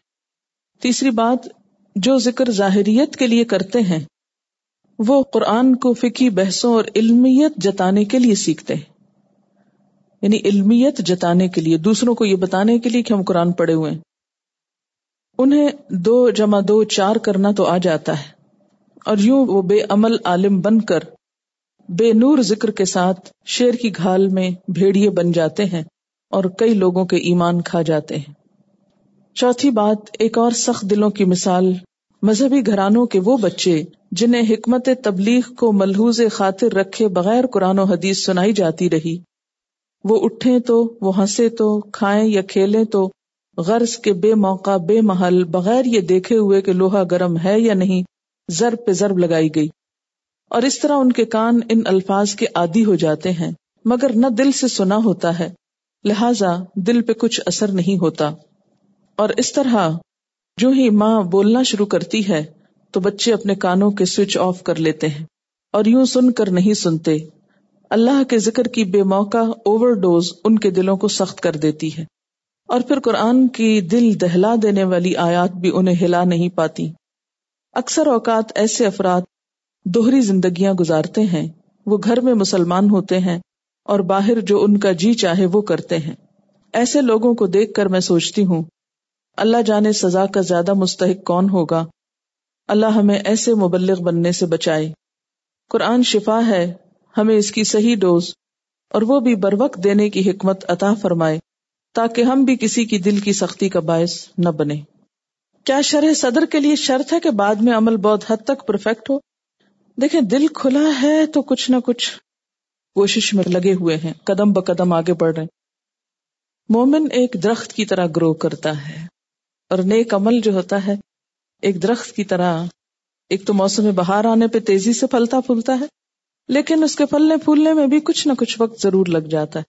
Speaker 1: تیسری بات، جو ذکر ظاہریت کے لیے کرتے ہیں، وہ قرآن کو فکی بحثوں اور علمیت جتانے کے لیے سیکھتے ہیں۔ یعنی علمیت جتانے کے لیے، دوسروں کو یہ بتانے کے لیے کہ ہم قرآن پڑھے ہوئے ہیں۔ انہیں دو جمع دو چار کرنا تو آ جاتا ہے۔ اور یوں وہ بے عمل عالم بن کر بے نور ذکر کے ساتھ شیر کی گھال میں بھیڑیے بن جاتے ہیں اور کئی لوگوں کے ایمان کھا جاتے ہیں۔ چوتھی بات، ایک اور سخت دلوں کی مثال، مذہبی گھرانوں کے وہ بچے جنہیں حکمت تبلیغ کو ملحوظ خاطر رکھے بغیر قرآن و حدیث سنائی جاتی رہی۔ وہ اٹھیں تو، وہ ہنسے تو، کھائیں یا کھیلیں تو، غرض کے بے موقع، بے محل، بغیر یہ دیکھے ہوئے کہ لوہا گرم ہے یا نہیں، ضرب پہ ضرب لگائی گئی۔ اور اس طرح ان کے کان ان الفاظ کے عادی ہو جاتے ہیں، مگر نہ دل سے سنا ہوتا ہے، لہذا دل پہ کچھ اثر نہیں ہوتا۔ اور اس طرح جو ہی ماں بولنا شروع کرتی ہے، تو بچے اپنے کانوں کے سوئچ آف کر لیتے ہیں۔ اور یوں سن کر نہیں سنتے۔ اللہ کے ذکر کی بے موقع اوور ڈوز ان کے دلوں کو سخت کر دیتی ہے۔ اور پھر قرآن کی دل دہلا دینے والی آیات بھی انہیں ہلا نہیں پاتی۔ اکثر اوقات ایسے افراد دوہری زندگیاں گزارتے ہیں، وہ گھر میں مسلمان ہوتے ہیں اور باہر جو ان کا جی چاہے وہ کرتے ہیں۔ ایسے لوگوں کو دیکھ کر میں سوچتی ہوں، اللہ جانے سزا کا زیادہ مستحق کون ہوگا؟ اللہ ہمیں ایسے مبلغ بننے سے بچائے۔ قرآن شفا ہے، ہمیں اس کی صحیح ڈوز اور وہ بھی بر وقت دینے کی حکمت عطا فرمائے، تاکہ ہم بھی کسی کی دل کی سختی کا باعث نہ بنے کیا شرح صدر کے لیے شرط ہے کہ بعد میں عمل بہت حد تک پرفیکٹ ہو؟ دیکھیں، دل کھلا ہے تو کچھ نہ کچھ کوشش میں لگے ہوئے ہیں، قدم بقدم آگے بڑھ رہے مومن ایک درخت کی طرح گرو کرتا ہے اور نیک عمل جو ہوتا ہے، ایک درخت کی طرح، ایک تو موسم بہار آنے پہ تیزی سے پھلتا پھولتا ہے، لیکن اس کے پھلنے پھولنے میں بھی کچھ نہ کچھ وقت ضرور لگ جاتا ہے۔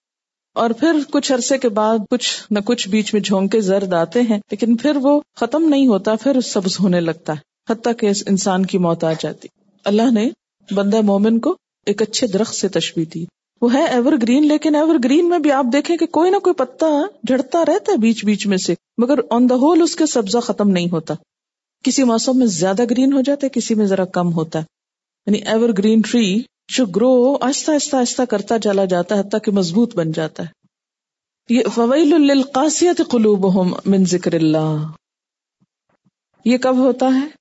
Speaker 1: اور پھر کچھ عرصے کے بعد کچھ نہ کچھ بیچ میں جھونکے زرد آتے ہیں، لیکن پھر وہ ختم نہیں ہوتا، پھر سبز ہونے لگتا ہے، حتیٰ کہ انسان کی موت آ جاتی۔ اللہ نے بندہ مومن کو ایک اچھے درخت سے تشبیح دی۔ وہ ہے ایور گرین لیکن ایور گرین میں بھی آپ دیکھیں کہ کوئی نہ کوئی پتا جھڑتا رہتا ہے بیچ بیچ میں سے، مگر آن دا ہول اس کے سبزہ ختم نہیں ہوتا۔ کسی موسم میں زیادہ گرین ہو جاتا ہے، کسی میں ذرا کم ہوتا ہے۔ یعنی ایور گرین ٹری جو گرو آہستہ آہستہ آہستہ کرتا چلا جاتا ہے تاکہ مضبوط بن جاتا ہے۔ یہ فویل للقاسیت قلوبہم من ذکر اللہ۔ یہ کب ہوتا ہے؟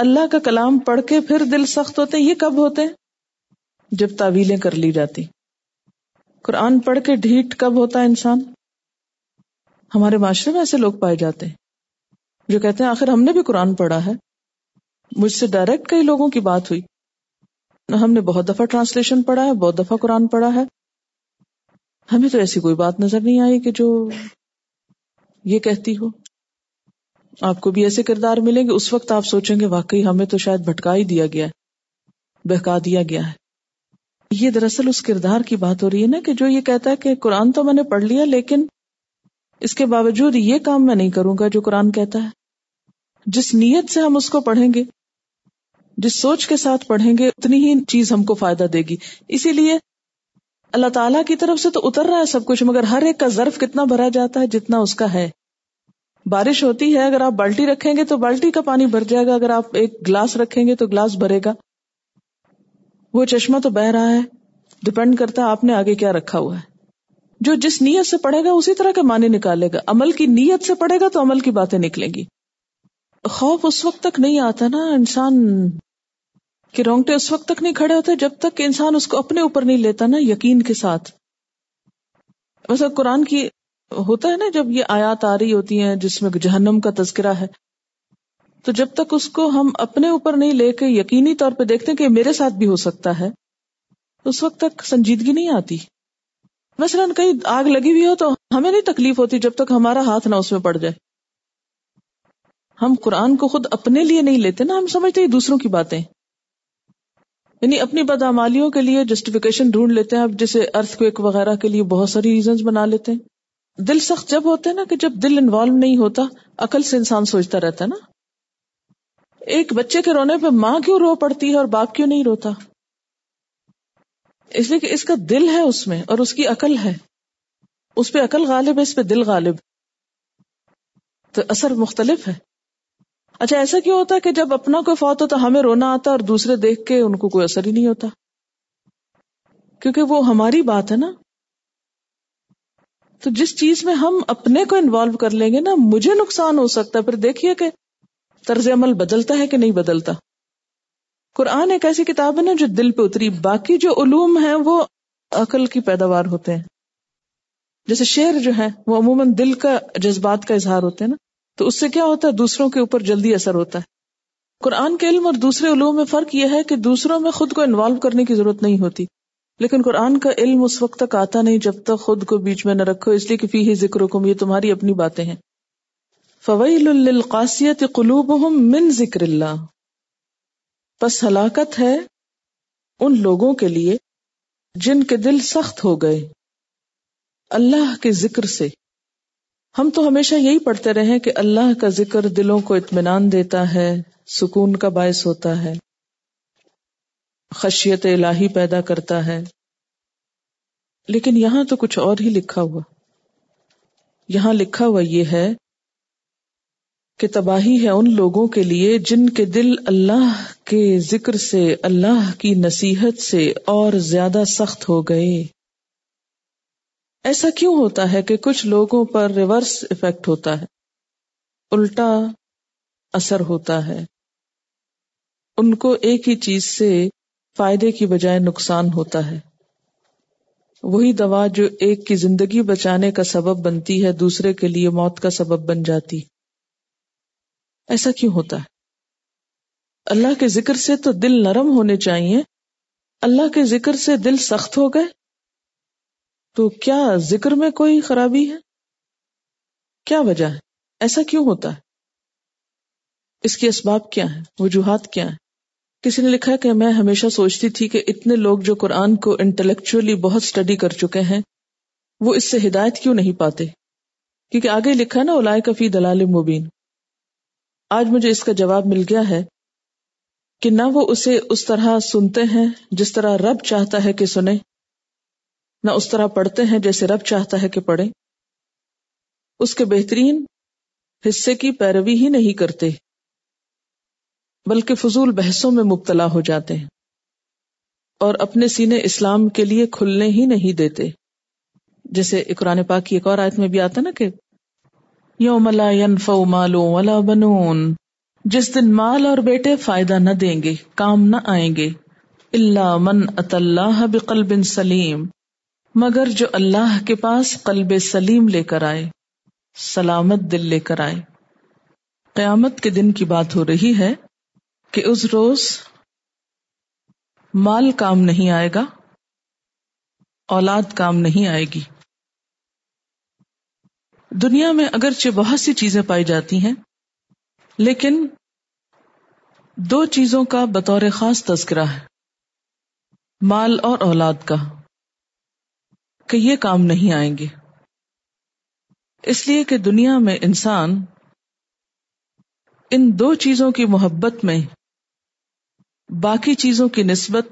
Speaker 1: اللہ کا کلام پڑھ کے پھر دل سخت ہوتے یہ کب ہوتے ہیں؟ جب تعویلیں کر لی جاتی۔ قرآن پڑھ کے ڈھیٹ کب ہوتا ہے انسان؟ ہمارے معاشرے میں ایسے لوگ پائے جاتے ہیں جو کہتے ہیں، آخر ہم نے بھی قرآن پڑھا ہے۔ مجھ سے ڈائریکٹ کئی لوگوں کی بات ہوئی۔ ہم نے بہت دفعہ ٹرانسلیشن پڑھا ہے، بہت دفعہ قرآن پڑھا ہے۔ ہمیں تو ایسی کوئی بات نظر نہیں آئی کہ جو یہ کہتی ہو۔ آپ کو بھی ایسے کردار ملیں گے، اس وقت آپ سوچیں گے، واقعی ہمیں تو شاید بھٹکا ہی دیا گیا ہے، بہکا دیا گیا ہے۔ یہ دراصل اس کردار کی بات ہو رہی ہے نا کہ جو یہ کہتا ہے کہ قرآن تو میں نے پڑھ لیا، لیکن اس کے باوجود یہ کام میں نہیں کروں گا جو قرآن کہتا ہے۔ جس نیت سے ہم اس کو پڑھیں گے، جس سوچ کے ساتھ پڑھیں گے، اتنی ہی چیز ہم کو فائدہ دے گی۔ اسی لیے اللہ تعالیٰ کی طرف سے تو اتر رہا ہے سب کچھ، مگر ہر ایک کا ظرف کتنا بھرا جاتا ہے، جتنا اس کا ہے۔ بارش ہوتی ہے، اگر آپ بالٹی رکھیں گے تو بالٹی کا پانی بھر جائے گا، اگر آپ ایک گلاس رکھیں گے تو گلاس بھرے گا۔ وہ چشمہ تو بہ رہا ہے، ڈپینڈ کرتا ہے آپ نے آگے کیا رکھا ہوا ہے۔ جو جس نیت سے پڑھے گا، اسی طرح کے معنی نکالے گا۔ عمل کی نیت سے پڑھے گا تو عمل کی باتیں نکلیں گی۔ خوف اس وقت تک نہیں آتا نا، انسان کہ رونگٹے اس وقت تک نہیں کھڑے ہوتے جب تک انسان اس کو اپنے اوپر نہیں لیتا نا، یقین کے ساتھ۔ ویسے قرآن کی ہوتا ہے نا جب یہ آیات آ رہی ہوتی ہیں جس میں جہنم کا تذکرہ ہے، تو جب تک اس کو ہم اپنے اوپر نہیں لے کے یقینی طور پہ دیکھتے ہیں کہ میرے ساتھ بھی ہو سکتا ہے، اس وقت تک سنجیدگی نہیں آتی۔ مثلاً کہیں آگ لگی ہوئی ہو تو ہمیں نہیں تکلیف ہوتی جب تک ہمارا ہاتھ نہ اس میں پڑ جائے۔ ہم قرآن کو خود اپنے لیے نہیں لیتے نا، ہم سمجھتے دوسروں کی باتیں۔ یعنی اپنی بدعمالیوں کے لیے جسٹیفیکیشن ڈھونڈ لیتے ہیں، اب جیسے ارتھ کویک وغیرہ کے لیے بہت ساری ریزنز بنا لیتے ہیں۔ دل سخت جب ہوتے ہیں نا کہ جب دل انوالو نہیں ہوتا، عقل سے انسان سوچتا رہتا ہے نا۔ ایک بچے کے رونے پہ ماں کیوں رو پڑتی ہے اور باپ کیوں نہیں روتا؟ اس لیے کہ اس کا دل ہے اس میں اور اس کی عقل ہے۔ اس پہ عقل غالب ہے، اس پہ دل غالب۔ تو اثر مختلف ہے۔ اچھا ایسا کیوں ہوتا ہے کہ جب اپنا کوئی فوت ہوتا، ہمیں رونا آتا اور دوسرے دیکھ کے ان کو کوئی اثر ہی نہیں ہوتا؟ کیونکہ وہ ہماری بات ہے نا۔ تو جس چیز میں ہم اپنے کو انوالو کر لیں گے نا، مجھے نقصان ہو سکتا ہے پھر دیکھیے کہ طرز عمل بدلتا ہے کہ نہیں بدلتا۔ قرآن ایک ایسی کتاب ہے نا جو دل پہ اتری، باقی جو علوم ہیں وہ عقل کی پیداوار ہوتے ہیں۔ جیسے شعر جو ہے، وہ عموماً دل کا، جذبات کا اظہار ہوتے ہیں نا۔ تو اس سے کیا ہوتا ہے؟ دوسروں کے اوپر جلدی اثر ہوتا ہے۔ قرآن کے علم اور دوسرے علوم میں فرق یہ ہے کہ دوسروں میں خود کو انوالو کرنے کی ضرورت نہیں ہوتی۔ لیکن قرآن کا علم اس وقت تک آتا نہیں جب تک خود کو بیچ میں نہ رکھو، اس لیے کہ فی ہی ذکر حکم یہ تمہاری اپنی باتیں ہیں۔ فویل للقاسیت قلوبهم من ذکر اللہ۔ بس ہلاکت ہے ان لوگوں کے لیے جن کے دل سخت ہو گئے۔ اللہ کے ذکر سے۔ ہم تو ہمیشہ یہی پڑھتے رہے کہ اللہ کا ذکر دلوں کو اطمینان دیتا ہے، سکون کا باعث ہوتا ہے۔ خشیت الہی پیدا کرتا ہے۔ لیکن یہاں تو کچھ اور ہی لکھا ہوا۔ یہاں لکھا ہوا یہ ہے کہ تباہی ہے ان لوگوں کے لیے جن کے دل اللہ کے ذکر سے، اللہ کی نصیحت سے اور زیادہ سخت ہو گئے۔ ایسا کیوں ہوتا ہے کہ کچھ لوگوں پر ریورس افیکٹ ہوتا ہے؟ الٹا اثر ہوتا ہے۔ ان کو ایک ہی چیز سے فائدے کی بجائے نقصان ہوتا ہے۔ وہی دوا جو ایک کی زندگی بچانے کا سبب بنتی ہے، دوسرے کے لیے موت کا سبب بن جاتی۔ ایسا کیوں ہوتا ہے؟ اللہ کے ذکر سے تو دل نرم ہونے چاہیے۔ اللہ کے ذکر سے دل سخت ہو گئے۔ تو کیا ذکر میں کوئی خرابی ہے؟ کیا وجہ ہے؟ ایسا کیوں ہوتا ہے؟ اس کی اسباب کیا ہے وجوہات کیا ہے کسی نے لکھا کہ میں ہمیشہ سوچتی تھی کہ اتنے لوگ جو قرآن کو انٹلیکچولی بہت اسٹڈی کر چکے ہیں، وہ اس سے ہدایت کیوں نہیں پاتے؟ کیونکہ آگے لکھا نا اولائے کفی دلال مبین۔ آج مجھے اس کا جواب مل گیا ہے کہ نہ وہ اسے اس طرح سنتے ہیں جس طرح رب چاہتا ہے کہ سنے نہ اس طرح پڑھتے ہیں جیسے رب چاہتا ہے کہ پڑھے اس کے بہترین حصے کی پیروی ہی نہیں کرتے۔ بلکہ فضول بحثوں میں مبتلا ہو جاتے ہیں اور اپنے سینے اسلام کے لیے کھلنے ہی نہیں دیتے۔ جیسے قرآن پاک کی ایک اور آیت میں بھی آتا نا کہ یوم لا ينفع مال ولا بنون۔ جس دن مال اور بیٹے فائدہ نہ دیں گے، کام نہ آئیں گے۔ اللہ من اط اللہ بقلب سلیم۔ مگر جو اللہ کے پاس قلب سلیم لے کر آئے، سلامت دل لے کر آئے۔ قیامت کے دن کی بات ہو رہی ہے۔ کہ اس روز مال کام نہیں آئے گا، اولاد کام نہیں آئے گی۔ دنیا میں اگرچہ بہت سی چیزیں پائی جاتی ہیں، لیکن دو چیزوں کا بطور خاص تذکرہ ہے۔ مال اور اولاد کا، کہ یہ کام نہیں آئیں گے۔ اس لیے کہ دنیا میں انسان ان دو چیزوں کی محبت میں باقی چیزوں کی نسبت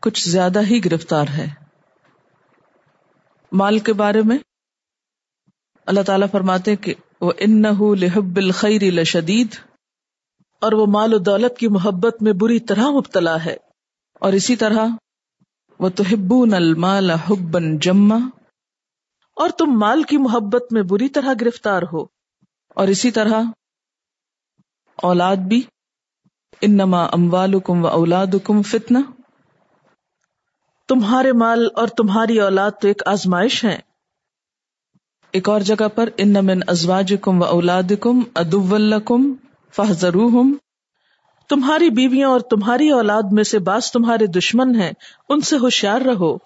Speaker 1: کچھ زیادہ ہی گرفتار ہے۔ مال کے بارے میں اللہ تعالی فرماتے کہ وہ ان لحب الخیر لشدید، اور وہ مال و دولت کی محبت میں بری طرح مبتلا ہے۔ اور اسی طرح وہ تو ہبون المال حبن جما، اور تم مال کی محبت میں بری طرح گرفتار ہو۔ اور اسی طرح اولاد بھی انما اموالکم و اولادکم فتنہ۔ تمہارے مال اور تمہاری اولاد تو ایک آزمائش ہے۔ ایک اور جگہ پر، ان من ازواجکم و اولادکم ادولکم فہذروہم تمہاری بیویاں اور تمہاری اولاد میں سے بعض تمہارے دشمن ہیں، ان سے ہوشیار رہو۔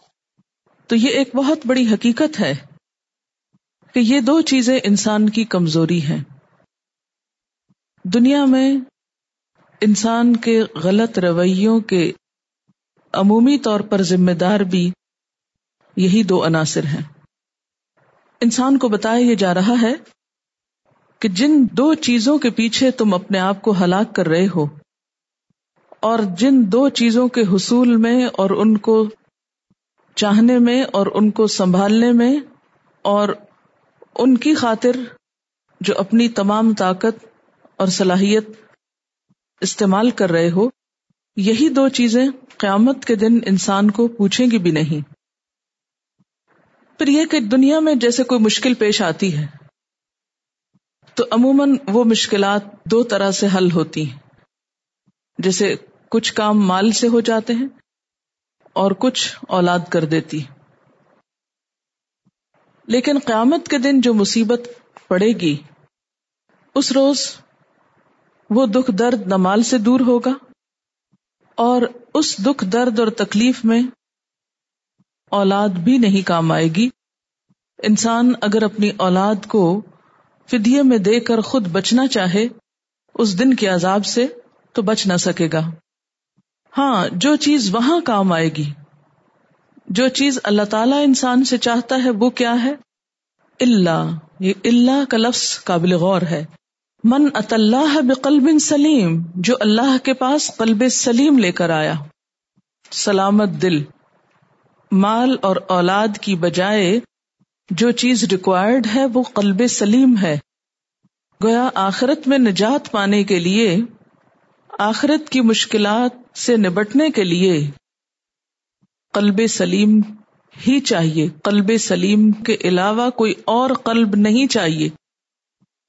Speaker 1: تو یہ ایک بہت بڑی حقیقت ہے کہ یہ دو چیزیں انسان کی کمزوری ہیں۔ دنیا میں انسان کے غلط رویوں کے عمومی طور پر ذمہ دار بھی یہی دو عناصر ہیں۔ انسان کو بتایا یہ جا رہا ہے کہ جن دو چیزوں کے پیچھے تم اپنے آپ کو ہلاک کر رہے ہو اور جن دو چیزوں کے حصول میں اور ان کو چاہنے میں اور ان کو سنبھالنے میں اور ان کی خاطر جو اپنی تمام طاقت اور صلاحیت استعمال کر رہے ہو، یہی دو چیزیں قیامت کے دن انسان کو پوچھیں گی بھی نہیں۔ پھر یہ کہ دنیا میں جیسے کوئی مشکل پیش آتی ہے، تو عموماً وہ مشکلات دو طرح سے حل ہوتی ہیں۔ جیسے کچھ کام مال سے ہو جاتے ہیں اور کچھ اولاد کر دیتی لیکن قیامت کے دن جو مصیبت پڑے گی، اس روز وہ دکھ درد نہ مال سے دور ہوگا اور اس دکھ درد اور تکلیف میں اولاد بھی نہیں کام آئے گی۔ انسان اگر اپنی اولاد کو فدیے میں دے کر خود بچنا چاہے، اس دن کے عذاب سے تو بچ نہ سکے گا۔ ہاں جو چیز وہاں کام آئے گی، جو چیز اللہ تعالی انسان سے چاہتا ہے وہ کیا ہے؟ اللہ، یہ اللہ کا لفظ قابل غور ہے۔ من اطلّہ بقلب سلیم، جو اللہ کے پاس قلب سلیم لے کر آیا۔ سلامت دل۔ مال اور اولاد کی بجائے، جو چیز ریکوائرڈ ہے، وہ قلب سلیم ہے۔ گویا آخرت میں نجات پانے کے لیے، آخرت کی مشکلات سے نبٹنے کے لیے قلب سلیم ہی چاہیے۔ قلب سلیم کے علاوہ کوئی اور قلب نہیں چاہیے۔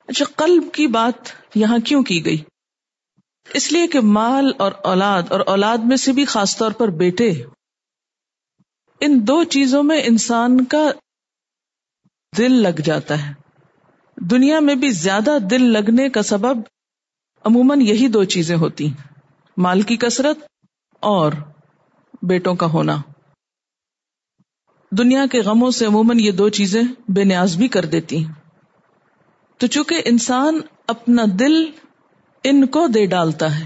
Speaker 1: اچھا قلب کی بات یہاں کیوں کی گئی؟ اس لیے کہ مال اور اولاد اور اولاد میں سے بھی خاص طور پر بیٹے، ان دو چیزوں میں انسان کا دل لگ جاتا ہے۔ دنیا میں بھی زیادہ دل لگنے کا سبب عموماً یہی دو چیزیں ہوتی ہیں۔ مال کی کثرت اور بیٹوں کا ہونا۔ دنیا کے غموں سے عموماً یہ دو چیزیں بے نیاز بھی کر دیتی ہیں۔ تو چونکہ انسان اپنا دل ان کو دے ڈالتا ہے۔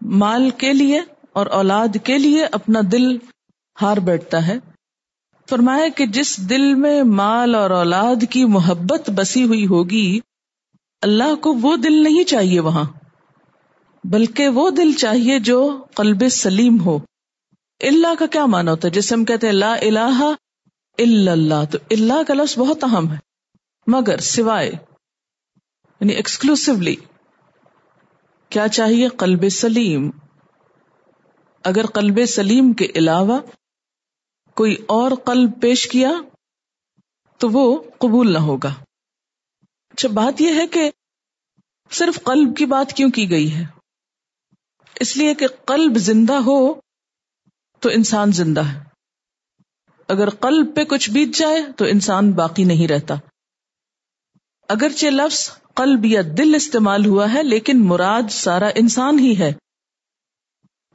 Speaker 1: مال کے لیے اور اولاد کے لیے اپنا دل ہار بیٹھتا ہے۔ فرمایا کہ جس دل میں مال اور اولاد کی محبت بسی ہوئی ہوگی، اللہ کو وہ دل نہیں چاہیے وہاں، بلکہ وہ دل چاہیے جو قلب سلیم ہو۔ اللہ کا کیا مانا ہوتا ہے؟ جسے ہم کہتے ہیں لا الہ الا اللہ، تو اللہ کا لفظ بہت اہم ہے۔ مگر سوائے یعنی ایکسکلوسولی کیا چاہیے قلب سلیم؟ اگر قلب سلیم کے علاوہ کوئی اور قلب پیش کیا، تو وہ قبول نہ ہوگا۔ اچھا بات یہ ہے کہ صرف قلب کی بات کیوں کی گئی ہے؟ اس لیے کہ قلب زندہ ہو تو انسان زندہ ہے۔ اگر قلب پہ کچھ بیت جائے تو انسان باقی نہیں رہتا۔ اگرچہ لفظ قلب یا دل استعمال ہوا ہے، لیکن مراد سارا انسان ہی ہے۔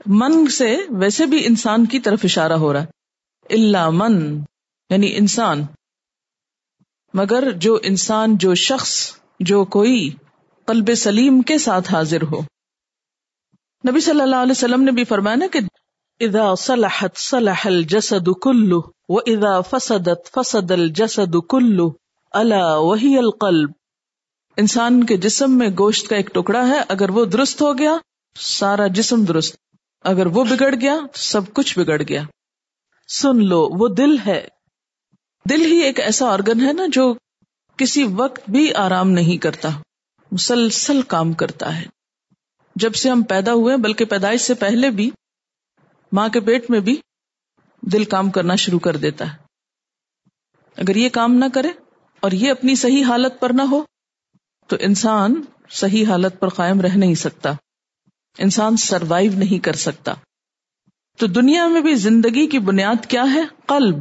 Speaker 1: من سے ویسے بھی انسان کی طرف اشارہ ہو رہا ہے۔ اللہ من یعنی انسان۔ مگر جو انسان، جو شخص، جو کوئی قلب سلیم کے ساتھ حاضر ہو۔ نبی صلی اللہ علیہ وسلم نے بھی فرمایا نا کہ اذا صلحت، صلح الجسد کلو و اذا فسدت، فسد الجسد کلو اللہ وہی القلب۔ انسان کے جسم میں گوشت کا ایک ٹکڑا ہے، اگر وہ درست ہو گیا، سارا جسم درست۔ اگر وہ بگڑ گیا تو سب کچھ بگڑ گیا۔ سن لو، وہ دل ہے۔ دل ہی ایک ایسا آرگن ہے نا جو کسی وقت بھی آرام نہیں کرتا۔ مسلسل کام کرتا ہے۔ جب سے ہم پیدا ہوئے بلکہ پیدائش سے پہلے بھی، ماں کے پیٹ میں بھی دل کام کرنا شروع کر دیتا ہے۔ اگر یہ کام نہ کرے اور یہ اپنی صحیح حالت پر نہ ہو، تو انسان صحیح حالت پر قائم رہ نہیں سکتا۔ انسان سروائو نہیں کر سکتا۔ تو دنیا میں بھی زندگی کی بنیاد کیا ہے؟ قلب۔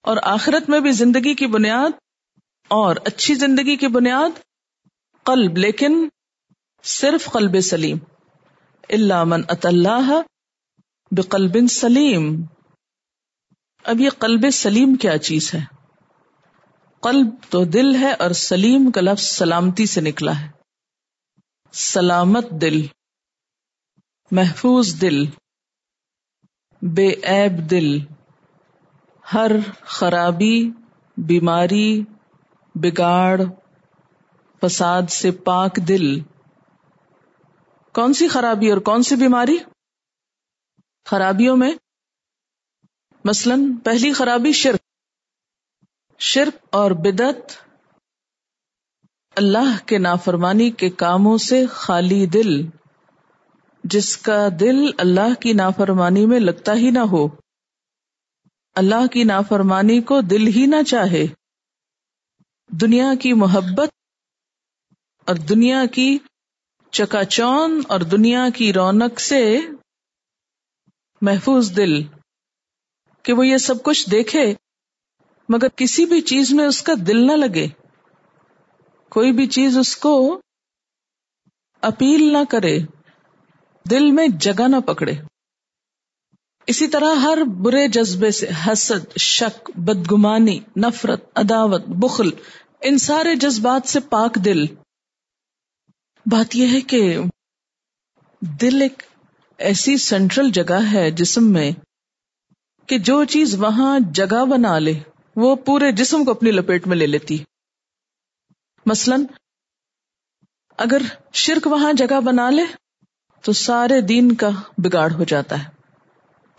Speaker 1: اور آخرت میں بھی زندگی کی بنیاد اور اچھی زندگی کی بنیاد قلب، لیکن صرف قلب سلیم۔ اللہ من اطلّہ بقلب سلیم۔ اب یہ قلب سلیم کیا چیز ہے؟ قلب تو دل ہے اور سلیم کا لفظ سلامتی سے نکلا ہے۔ سلامت دل، محفوظ دل، بے عیب دل، ہر خرابی، بیماری، بگاڑ، فساد سے پاک دل۔ کون سی خرابی اور کون سی بیماری؟ خرابیوں میں، مثلا پہلی خرابی شرک۔ شرک اور بدت اللہ کے نافرمانی کے کاموں سے خالی دل، جس کا دل اللہ کی نافرمانی میں لگتا ہی نہ ہو۔ اللہ کی نافرمانی کو دل ہی نہ چاہے۔ دنیا کی محبت اور دنیا کی چکا چون اور دنیا کی رونق سے محفوظ دل کہ وہ یہ سب کچھ دیکھے۔ مگر کسی بھی چیز میں اس کا دل نہ لگے کوئی بھی چیز اس کو اپیل نہ کرے دل میں جگہ نہ پکڑے اسی طرح ہر برے جذبے سے حسد، شک، بدگمانی، نفرت، عداوت، بخل، ان سارے جذبات سے پاک دل۔ بات یہ ہے کہ دل ایک ایسی سینٹرل جگہ ہے جسم میں کہ جو چیز وہاں جگہ بنا لے۔ وہ پورے جسم کو اپنی لپیٹ میں لے لیتی۔ مثلا، اگر شرک وہاں جگہ بنا لے، تو سارے دین کا بگاڑ ہو جاتا ہے۔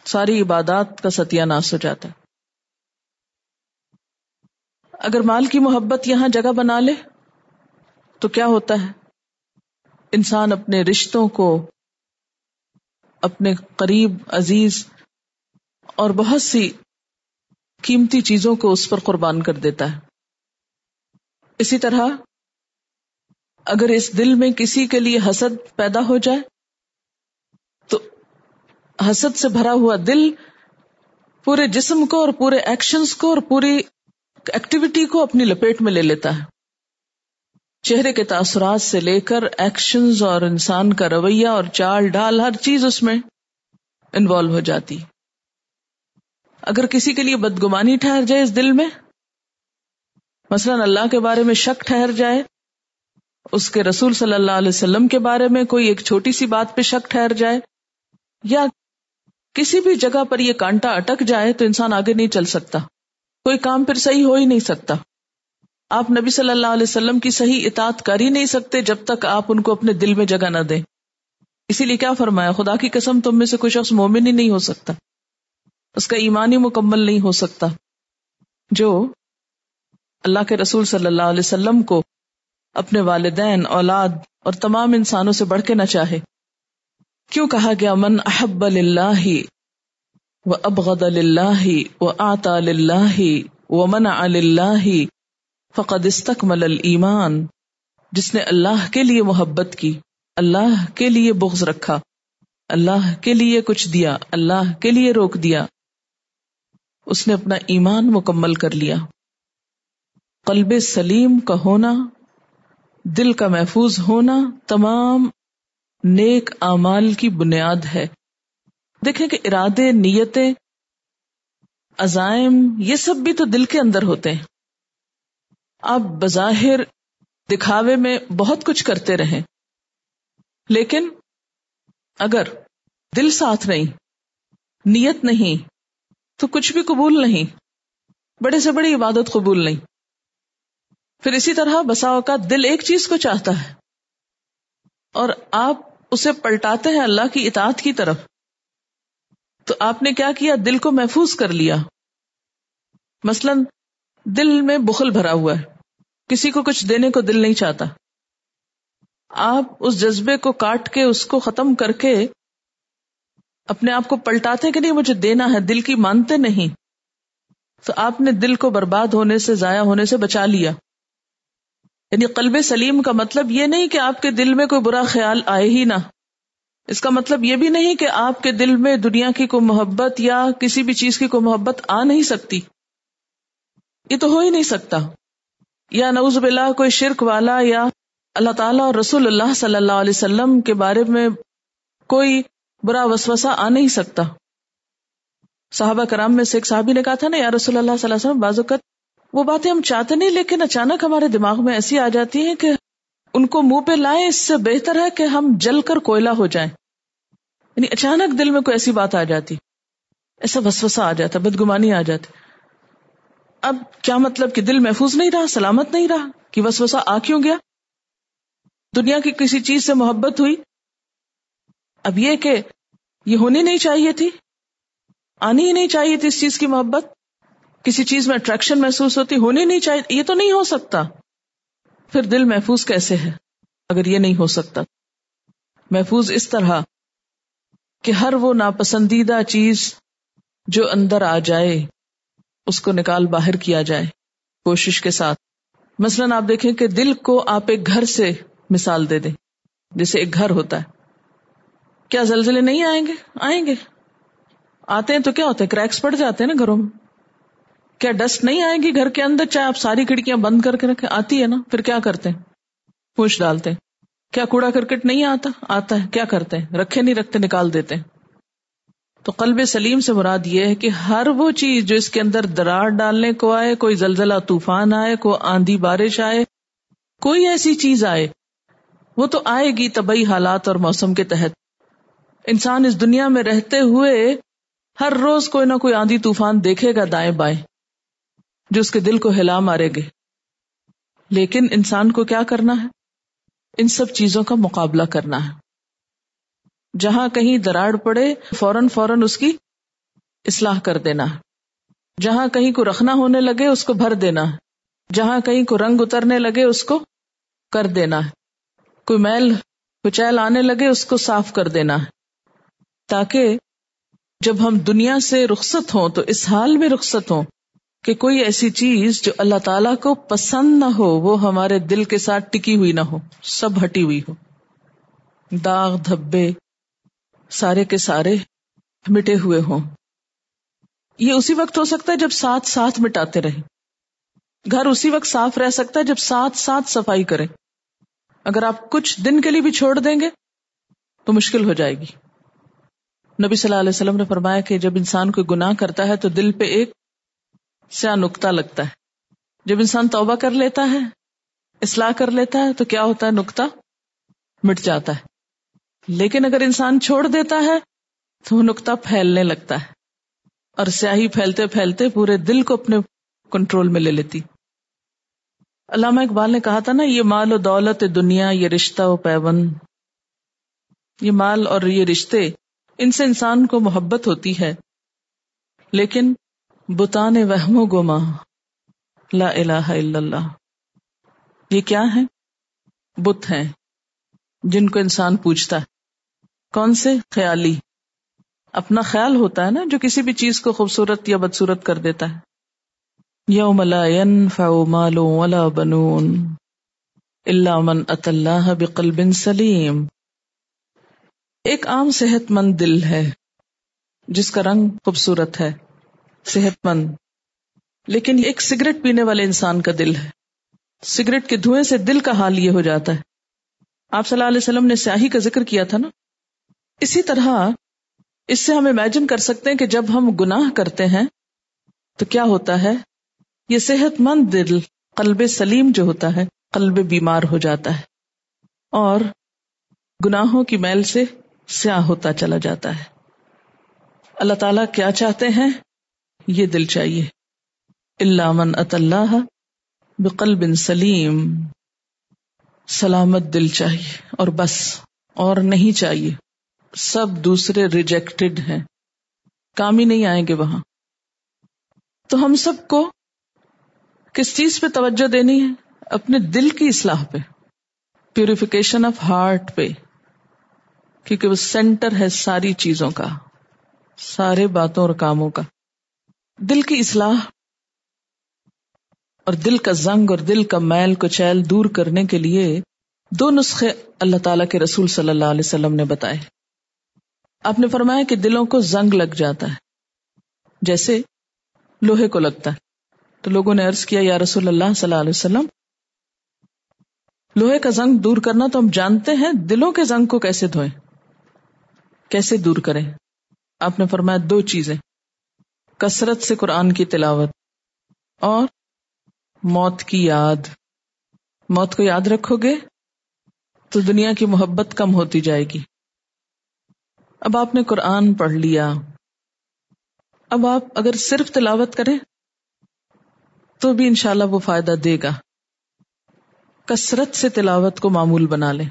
Speaker 1: ساری عبادات کا ستیہ ناس ہو جاتا ہے۔ اگر مال کی محبت یہاں جگہ بنا لے، تو کیا ہوتا ہے؟ انسان اپنے رشتوں کو، اپنے قریب عزیز اور بہت سی قیمتی چیزوں کو اس پر قربان کر دیتا ہے۔ اسی طرح اگر اس دل میں کسی کے لیے حسد پیدا ہو جائے، تو حسد سے بھرا ہوا دل پورے جسم کو اور پورے ایکشنز کو اور پوری ایکٹیویٹی کو اپنی لپیٹ میں لے لیتا ہے۔ چہرے کے تاثرات سے لے کر ایکشنز اور انسان کا رویہ اور چال ڈال، ہر چیز اس میں انوالو ہو جاتی۔ اگر کسی کے لیے بدگمانی ٹھہر جائے اس دل میں، مثلا اللہ کے بارے میں شک ٹھہر جائے، اس کے رسول صلی اللہ علیہ وسلم کے بارے میں کوئی ایک چھوٹی سی بات پہ شک ٹھہر جائے، یا کسی بھی جگہ پر یہ کانٹا اٹک جائے تو انسان آگے نہیں چل سکتا، کوئی کام پھر صحیح ہو ہی نہیں سکتا۔ آپ نبی صلی اللہ علیہ وسلم کی صحیح اطاعت کر ہی نہیں سکتے جب تک آپ ان کو اپنے دل میں جگہ نہ دیں۔ اسی لیے کیا فرمایا، خدا کی قسم تم میں سے کوئی شخص مومن ہی نہیں ہو سکتا۔ اس کا ایمان ہی مکمل نہیں ہو سکتا۔ جو اللہ کے رسول صلی اللہ علیہ وسلم کو اپنے والدین، اولاد اور تمام انسانوں سے بڑھ کے نہ چاہے۔ کیوں کہا گیا؟ من احب اللہ و ابغد اللہ و آتا اللہ و من اللہ فقد استکمل ایمان جس نے اللہ کے لیے محبت کی، اللہ کے لیے بغض رکھا، اللہ کے لیے کچھ دیا، اللہ کے لیے روک دیا۔ اس نے اپنا ایمان مکمل کر لیا۔ قلب سلیم کا ہونا، دل کا محفوظ ہونا تمام نیک اعمال کی بنیاد ہے۔ دیکھیں کہ ارادے، نیتیں، عزائم، یہ سب بھی تو دل کے اندر ہوتے ہیں۔ آپ بظاہر دکھاوے میں بہت کچھ کرتے رہیں۔ لیکن اگر دل ساتھ نہیں، نیت نہیں تو کچھ بھی قبول نہیں۔ بڑے سے بڑی عبادت قبول نہیں۔ پھر اسی طرح بسا اوقات دل ایک چیز کو چاہتا ہے۔ اور آپ اسے پلٹاتے ہیں اللہ کی اطاعت کی طرف۔ تو آپ نے کیا کیا؟ دل کو محفوظ کر لیا۔ مثلا دل میں بخل بھرا ہوا ہے۔ کسی کو کچھ دینے کو دل نہیں چاہتا۔ آپ اس جذبے کو کاٹ کے اس کو ختم کر کے اپنے آپ کو پلٹاتے کہ نہیں، مجھے دینا ہے، دل کی مانتے نہیں۔ تو آپ نے دل کو برباد ہونے سے، ضائع ہونے سے بچا لیا۔ یعنی قلب سلیم کا مطلب یہ نہیں کہ آپ کے دل میں کوئی برا خیال آئے ہی نہ۔ اس کا مطلب یہ بھی نہیں کہ آپ کے دل میں دنیا کی کوئی محبت یا کسی بھی چیز کی کوئی محبت آ نہیں سکتی۔ یہ تو ہو ہی نہیں سکتا۔ یا نوز باللہ، کوئی شرک والا یا اللہ تعالیٰ اور رسول اللہ صلی اللہ علیہ وسلم کے بارے میں کوئی برا وسوسہ آ نہیں سکتا۔ صحابہ کرام میں سے ایک صحابی نے کہا تھا نا، یا رسول اللہ صلی اللہ علیہ وسلم بازوقت وہ باتیں ہم چاہتے نہیں، لیکن اچانک ہمارے دماغ میں ایسی آ جاتی ہیں کہ ان کو منہ پہ لائیں، اس سے بہتر ہے کہ ہم جل کر کوئلہ ہو جائیں۔ یعنی اچانک دل میں کوئی ایسی بات آ جاتی، ایسا وسوسا آ جاتا، بدگمانی آ جاتی۔ اب کیا مطلب کہ دل محفوظ نہیں رہا، سلامت نہیں رہا، کہ وسوسا آ کیوں گیا؟ دنیا کی کسی چیز سے محبت ہوئی اب یہ کہ یہ ہونی نہیں چاہیے تھی، آنی ہی نہیں چاہیے تھی اس چیز کی محبت، کسی چیز میں اٹریکشن محسوس ہوتی ہونی نہیں چاہیے، یہ تو نہیں ہو سکتا۔ پھر دل محفوظ کیسے ہے اگر یہ نہیں ہو سکتا؟ محفوظ اس طرح کہ ہر وہ ناپسندیدہ چیز جو اندر آ جائے، اس کو نکال باہر کیا جائے کوشش کے ساتھ۔ مثلاً آپ دیکھیں کہ دل کو آپ ایک گھر سے مثال دے دیں، جیسے ایک گھر ہوتا ہے۔ کیا زلزلے نہیں آئیں گے؟ آئیں گے۔ آتے ہیں تو کیا ہوتا ہے کریکس پڑ جاتے ہیں نا گھروں میں۔ کیا ڈسٹ نہیں آئے گی گھر کے اندر؟ چاہے آپ ساری کھڑکیاں بند کر کے رکھے آتی ہے نا، پھر کیا کرتے ہیں؟ پوچھ ڈالتے ہیں۔ کیا کوڑا کرکٹ نہیں آتا؟ آتا ہے۔ کیا کرتے ہیں؟ رکھے نہیں، رکھتے، نکال دیتے ہیں۔ تو قلب سلیم سے مراد یہ ہے کہ ہر وہ چیز جو اس کے اندر درار ڈالنے کو آئے، کوئی زلزلہ، طوفان آئے، کوئی آندھی بارش آئے، کوئی ایسی چیز آئے، وہ تو آئے گی طبی حالات اور موسم کے تحت۔ انسان اس دنیا میں رہتے ہوئے ہر روز کوئی نہ کوئی آندھی طوفان دیکھے گا دائیں بائیں، جو اس کے دل کو ہلا مارے گے۔ لیکن انسان کو کیا کرنا ہے؟ ان سب چیزوں کا مقابلہ کرنا ہے۔ جہاں کہیں دراڑ پڑے، فوراً فوراً اس کی اصلاح کر دینا ہے۔ جہاں کہیں کو رکھنا ہونے لگے، اس کو بھر دینا ہے۔ جہاں کہیں کو رنگ اترنے لگے، اس کو کر دینا ہے۔ کوئی میل کچیل آنے لگے، اس کو صاف کر دینا ہے۔ تاکہ جب ہم دنیا سے رخصت ہوں تو اس حال میں رخصت ہوں کہ کوئی ایسی چیز جو اللہ تعالی کو پسند نہ ہو، وہ ہمارے دل کے ساتھ ٹکی ہوئی نہ ہو، سب ہٹی ہوئی ہو۔ داغ، دھبے، سارے کے سارے مٹے ہوئے ہوں۔ یہ اسی وقت ہو سکتا ہے جب ساتھ ساتھ مٹاتے رہیں۔ گھر اسی وقت صاف رہ سکتا ہے جب ساتھ ساتھ صفائی کریں۔ اگر آپ کچھ دن کے لیے بھی چھوڑ دیں گے تو مشکل ہو جائے گی۔ نبی صلی اللہ علیہ وسلم نے فرمایا کہ جب انسان کوئی گناہ کرتا ہے تو دل پہ ایک سیا نکتا لگتا ہے۔ جب انسان توبہ کر لیتا ہے، اصلاح کر لیتا ہے، تو کیا ہوتا ہے؟ نکتا مٹ جاتا ہے۔ لیکن اگر انسان چھوڑ دیتا ہے، تو وہ نقطہ پھیلنے لگتا ہے۔ اور سیاہی پھیلتے پھیلتے پورے دل کو اپنے کنٹرول میں لے لیتی۔ علامہ اقبال نے کہا تھا نا، یہ مال و دولت دنیا، یہ رشتہ و پیون یہ مال اور یہ رشتے ان سے انسان کو محبت ہوتی ہے۔ لیکن بتان وہم و گما لا الہ الا اللہ۔ یہ کیا ہے بت ہیں، جن کو انسان پوچھتا ہے۔ کون سے؟ خیالی۔ اپنا خیال ہوتا ہے نا، جو کسی بھی چیز کو خوبصورت یا بدسورت کر دیتا ہے۔ یوم لا ينفع مال ولا بنون الا من اتى الله بقلب سلیم۔ ایک عام صحت مند دل ہے، جس کا رنگ خوبصورت ہے، صحت مند، لیکن ایک سگریٹ پینے والے انسان کا دل ہے۔ سگریٹ کے دھوئیں سے دل کا حال یہ ہو جاتا ہے۔ آپ صلی اللہ علیہ وسلم نے سیاہی کا ذکر کیا تھا نا؟ اسی طرح اس سے ہم امیجن کر سکتے ہیں کہ جب ہم گناہ کرتے ہیں، تو کیا ہوتا ہے؟ یہ صحت مند دل قلب سلیم جو ہوتا ہے، قلب بیمار ہو جاتا ہے۔ اور گناہوں کی میل سے سیاہ ہوتا چلا جاتا ہے۔ اللہ تعالی کیا چاہتے ہیں؟ یہ دل چاہیے۔ اللہ من اط اللہ بقلب سلیم سلامت دل چاہیے اور بس، اور نہیں چاہیے۔ سب دوسرے ریجیکٹڈ ہیں۔ کام ہی نہیں آئیں گے وہاں۔ تو ہم سب کو کس چیز پہ توجہ دینی ہے؟ اپنے دل کی اصلاح پہ۔ پیوریفیکیشن آف ہارٹ پہ۔ کیونکہ وہ سینٹر ہے ساری چیزوں کا، سارے باتوں اور کاموں کا۔ دل کی اصلاح اور دل کا زنگ اور دل کا میل کو چیل دور کرنے کے لیے دو نسخے اللہ تعالی کے رسول صلی اللہ علیہ وسلم نے بتائے۔ آپ نے فرمایا کہ دلوں کو زنگ لگ جاتا ہے، جیسے لوہے کو لگتا ہے۔ تو لوگوں نے ارض کیا، یا رسول اللہ صلی اللہ علیہ وسلم، لوہے کا زنگ دور کرنا تو ہم جانتے ہیں دلوں کے زنگ کو کیسے دھوئیں۔ کیسے دور کریں؟ آپ نے فرمایا دو چیزیں۔ کثرت سے قرآن کی تلاوت اور موت کی یاد۔ موت کو یاد رکھو گے تو دنیا کی محبت کم ہوتی جائے گی۔ اب آپ نے قرآن پڑھ لیا۔ اب آپ اگر صرف تلاوت کریں تو بھی انشاءاللہ وہ فائدہ دے گا۔ کثرت سے تلاوت کو معمول بنا لیں۔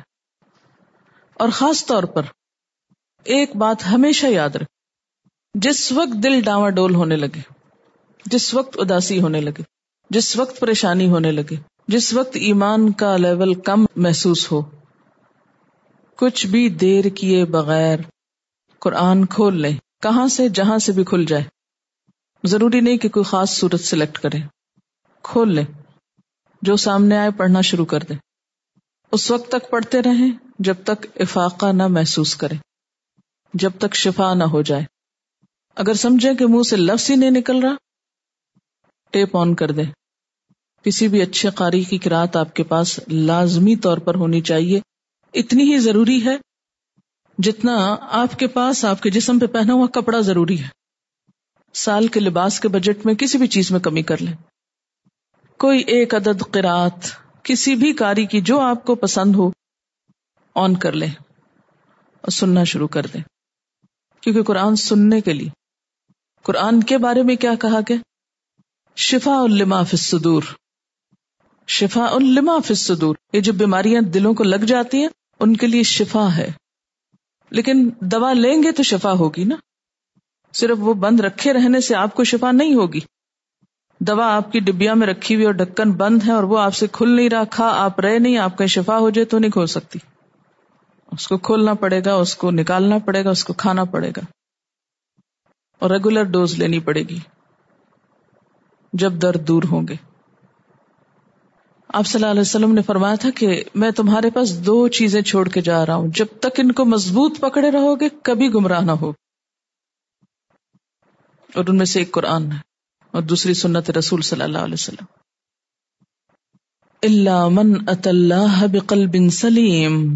Speaker 1: اور خاص طور پر ایک بات ہمیشہ یاد رکھ، جس وقت دل ڈاواں ڈول ہونے لگے، جس وقت اداسی ہونے لگے، جس وقت پریشانی ہونے لگے، جس وقت ایمان کا لیول کم محسوس ہو، کچھ بھی دیر کیے بغیر قرآن کھول لیں، کہاں سے جہاں سے بھی کھل جائے۔ ضروری نہیں کہ کوئی خاص صورت سلیکٹ کرے۔ کھول لیں، جو سامنے آئے پڑھنا شروع کر دیں۔ اس وقت تک پڑھتے رہیں، جب تک افاقہ نہ محسوس کرے۔ جب تک شفا نہ ہو جائے۔ اگر سمجھیں کہ منہ سے لفظ ہی نہیں نکل رہا، ٹیپ آن کر دیں کسی بھی اچھے قاری کی کراط آپ کے پاس لازمی طور پر ہونی چاہیے۔ اتنی ہی ضروری ہے جتنا آپ کے پاس آپ کے جسم پہ پہنا ہوا کپڑا ضروری ہے۔ سال کے لباس کے بجٹ میں کسی بھی چیز میں کمی کر لیں۔ کوئی ایک عدد قرات کسی بھی کاری کی جو آپ کو پسند ہو، آن کر لیں اور سننا شروع کر دیں۔ کیونکہ قرآن سننے کے لیے۔ قرآن کے بارے میں کیا کہا گیا؟ شفا الما فصدور شفا الما فصدور یہ جو بیماریاں دلوں کو لگ جاتی ہیں، ان کے لیے شفا ہے۔ لیکن دوا لیں گے تو شفا ہوگی نا؟ صرف وہ بند رکھے رہنے سے آپ کو شفا نہیں ہوگی۔ دوا آپ کی ڈبیا میں رکھی ہوئی اور ڈکن بند ہے اور وہ آپ سے کھل نہیں رہا، کھا، آپ رہے نہیں، آپ کا شفا ہو جائے تو نہیں کھول سکتی۔ اس کو کھولنا پڑے گا، اس کو نکالنا پڑے گا، اس کو کھانا پڑے گا۔ اور ریگولر ڈوز لینی پڑے گی۔ جب درد دور ہوں گے۔ آپ صلی اللہ علیہ وسلم نے فرمایا تھا کہ میں تمہارے پاس دو چیزیں چھوڑ کے جا رہا ہوں۔ جب تک ان کو مضبوط پکڑے رہو گے، کبھی گمراہ نہ ہو اور ان میں سے ایک قرآن ہے اور دوسری سنت رسول صلی اللہ علیہ وسلم۔ اللہ من اللہ بقلب سلیم۔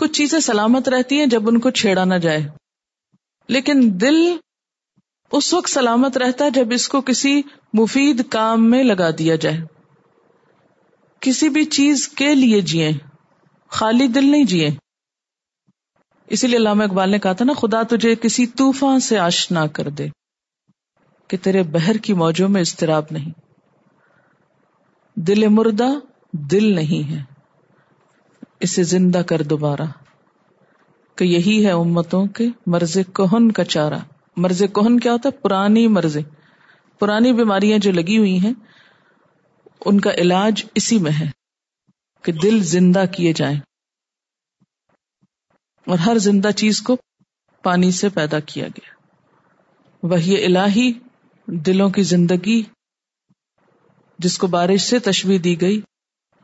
Speaker 1: کچھ چیزیں سلامت رہتی ہیں جب ان کو چھیڑا نہ جائے۔ لیکن دل اس وقت سلامت رہتا ہے جب اس کو کسی مفید کام میں لگا دیا جائے۔ کسی بھی چیز کے لیے جیے خالی دل نہیں جیے اسی لیے علامہ اقبال نے کہا تھا نا، خدا تجھے کسی طوفان سے آشنا کر دے کہ تیرے بہر کی موجوں میں استراب نہیں۔ دل مردہ دل نہیں ہے۔ اسے زندہ کر دوبارہ، کہ یہی ہے امتوں کے مرض کوہن کا چارہ۔ مرض کوہن کیا ہوتا ہے؟ پرانی مرض۔ پرانی بیماریاں جو لگی ہوئی ہیں، ان کا علاج اسی میں ہے، کہ دل زندہ کیے جائیں۔ اور ہر زندہ چیز کو پانی سے پیدا کیا گیا۔ وہی الہی دلوں کی زندگی، جس کو بارش سے تشویح دی گئی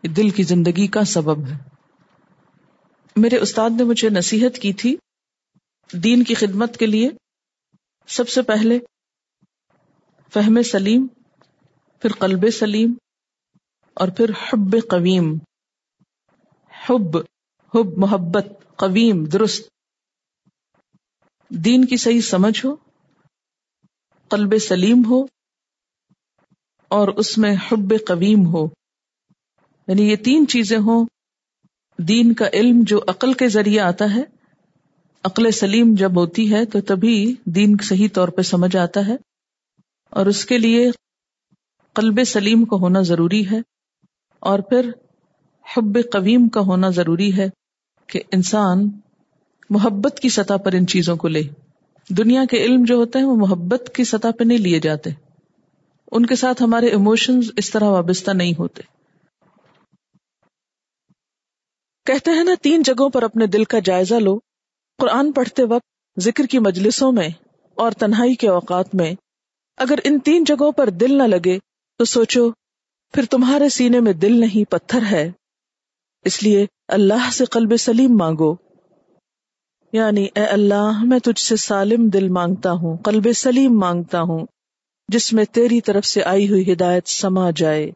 Speaker 1: دل کی زندگی کا سبب ہے۔ میرے استاد نے مجھے نصیحت کی تھی دین کی خدمت کے لیے۔ سب سے پہلے فہم سلیم، پھر قلب سلیم اور پھر حب قویم۔ حب حب محبت، قویم، درست۔ دین کی صحیح سمجھ ہو، قلب سلیم ہو اور اس میں حب قویم ہو۔ یعنی یہ تین چیزیں ہوں دین کا علم جو عقل کے ذریعے آتا ہے، عقل سلیم جب ہوتی ہے تو تبھی دین صحیح طور پہ سمجھ آتا ہے۔ اور اس کے لیے قلب سلیم کا ہونا ضروری ہے۔ اور پھر حب قویم کا ہونا ضروری ہے کہ انسان محبت کی سطح پر ان چیزوں کو لے۔ دنیا کے علم جو ہوتے ہیں وہ محبت کی سطح پہ نہیں لیے جاتے۔ ان کے ساتھ ہمارے ایموشنز اس طرح وابستہ نہیں ہوتے۔ کہتے ہیں نا، تین جگہوں پر اپنے دل کا جائزہ لو۔ قرآن پڑھتے وقت ذکر کی مجلسوں میں اور تنہائی کے اوقات میں اگر ان تین جگہوں پر دل نہ لگے تو سوچو، پھر تمہارے سینے میں دل نہیں، پتھر ہے۔ اس لیے اللہ سے قلب سلیم مانگو۔ یعنی اے اللہ، میں تجھ سے سالم دل مانگتا ہوں، قلب سلیم مانگتا ہوں، جس میں تیری طرف سے آئی ہوئی ہدایت سما جائے۔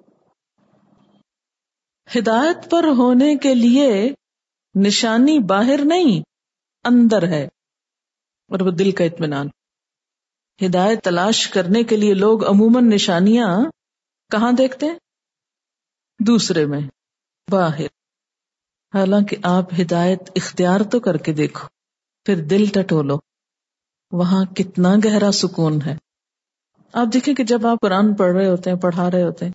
Speaker 1: ہدایت پر ہونے کے لیے نشانی باہر نہیں، اندر ہے۔ اور وہ دل کا اطمینان۔ ہدایت تلاش کرنے کے لیے لوگ عموماً نشانیاں کہاں دیکھتے ہیں؟ دوسرے میں، باہر۔ حالانکہ آپ ہدایت اختیار تو کر کے دیکھو، پھر دل ٹٹولو۔ وہاں کتنا گہرا سکون ہے۔ آپ دیکھیں کہ جب آپ قرآن پڑھ رہے ہوتے ہیں، پڑھا رہے ہوتے ہیں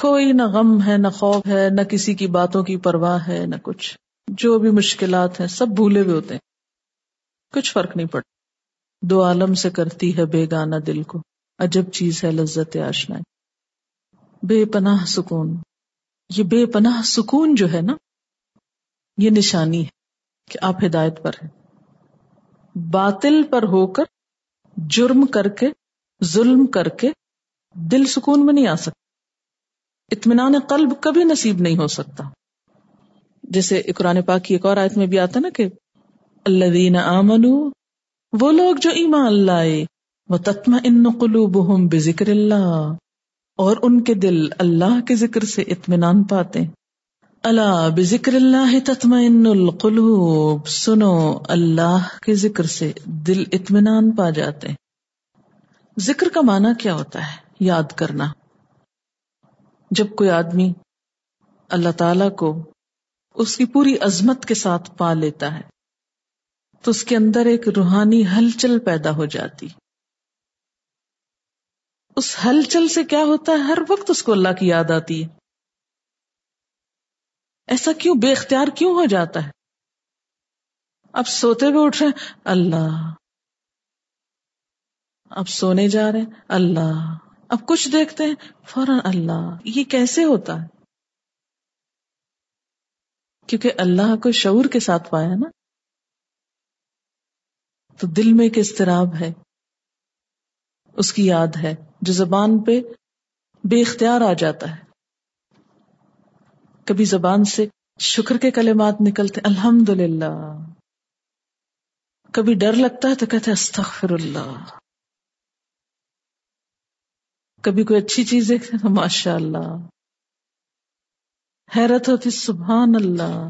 Speaker 1: کوئی نہ غم ہے، نہ خوف ہے، نہ کسی کی باتوں کی پرواہ ہے، نہ کچھ۔ جو بھی مشکلات ہیں، سب بھولے ہوئے ہوتے ہیں۔ کچھ فرق نہیں پڑتا۔ دو عالم سے کرتی ہے بے گانا دل کو۔ عجب چیز ہے لذت آشنا بے پناہ سکون۔ یہ بے پناہ سکون جو ہے نا، یہ نشانی ہے کہ آپ ہدایت پر ہیں۔ باطل پر ہو کر جرم کر کے، ظلم کر کے دل سکون میں نہیں آ سکتا۔ اطمینان قلب کبھی نصیب نہیں ہو سکتا۔ جیسے قرآن پاک کی ایک اور آیت میں بھی آتا نا کہ اللہ دین آمن وہ لوگ جو ایمان لائے وہ تتم ان قلوب بے ذکر اللہ، اور ان کے دل اللہ کے ذکر سے اطمینان پاتے اللہ بے ذکر اللہ تتم ان القلوب، سنو اللہ کے ذکر سے دل اطمینان پا جاتے ذکر کا معنی کیا ہوتا ہے؟ یاد کرنا۔ جب کوئی آدمی اللہ تعالی کو اس کی پوری عظمت کے ساتھ پا لیتا ہے، تو اس کے اندر ایک روحانی ہلچل پیدا ہو جاتی۔ اس ہلچل سے کیا ہوتا ہے؟ ہر وقت اس کو اللہ کی یاد آتی ہے۔ ایسا کیوں؟ بے اختیار کیوں ہو جاتا ہے؟ اب سوتے ہوئے اٹھ رہے ہیں، اللہ۔ اب سونے جا رہے ہیں، اللہ۔ اب کچھ دیکھتے ہیں، فوراً اللہ، یہ کیسے ہوتا ہے؟ کیونکہ اللہ کو شعور کے ساتھ پایا نا۔ تو دل میں ایک اضطراب ہے۔ اس کی یاد ہے جو زبان پہ بے اختیار آ جاتا ہے۔ کبھی زبان سے شکر کے کلمات نکلتے الحمد للہ کبھی ڈر لگتا ہے تو کہتے استغفر اللہ۔ کبھی کوئی اچھی چیز دیکھتے تو ماشاء اللہ۔ حیرت ہوتی سبحان اللہ۔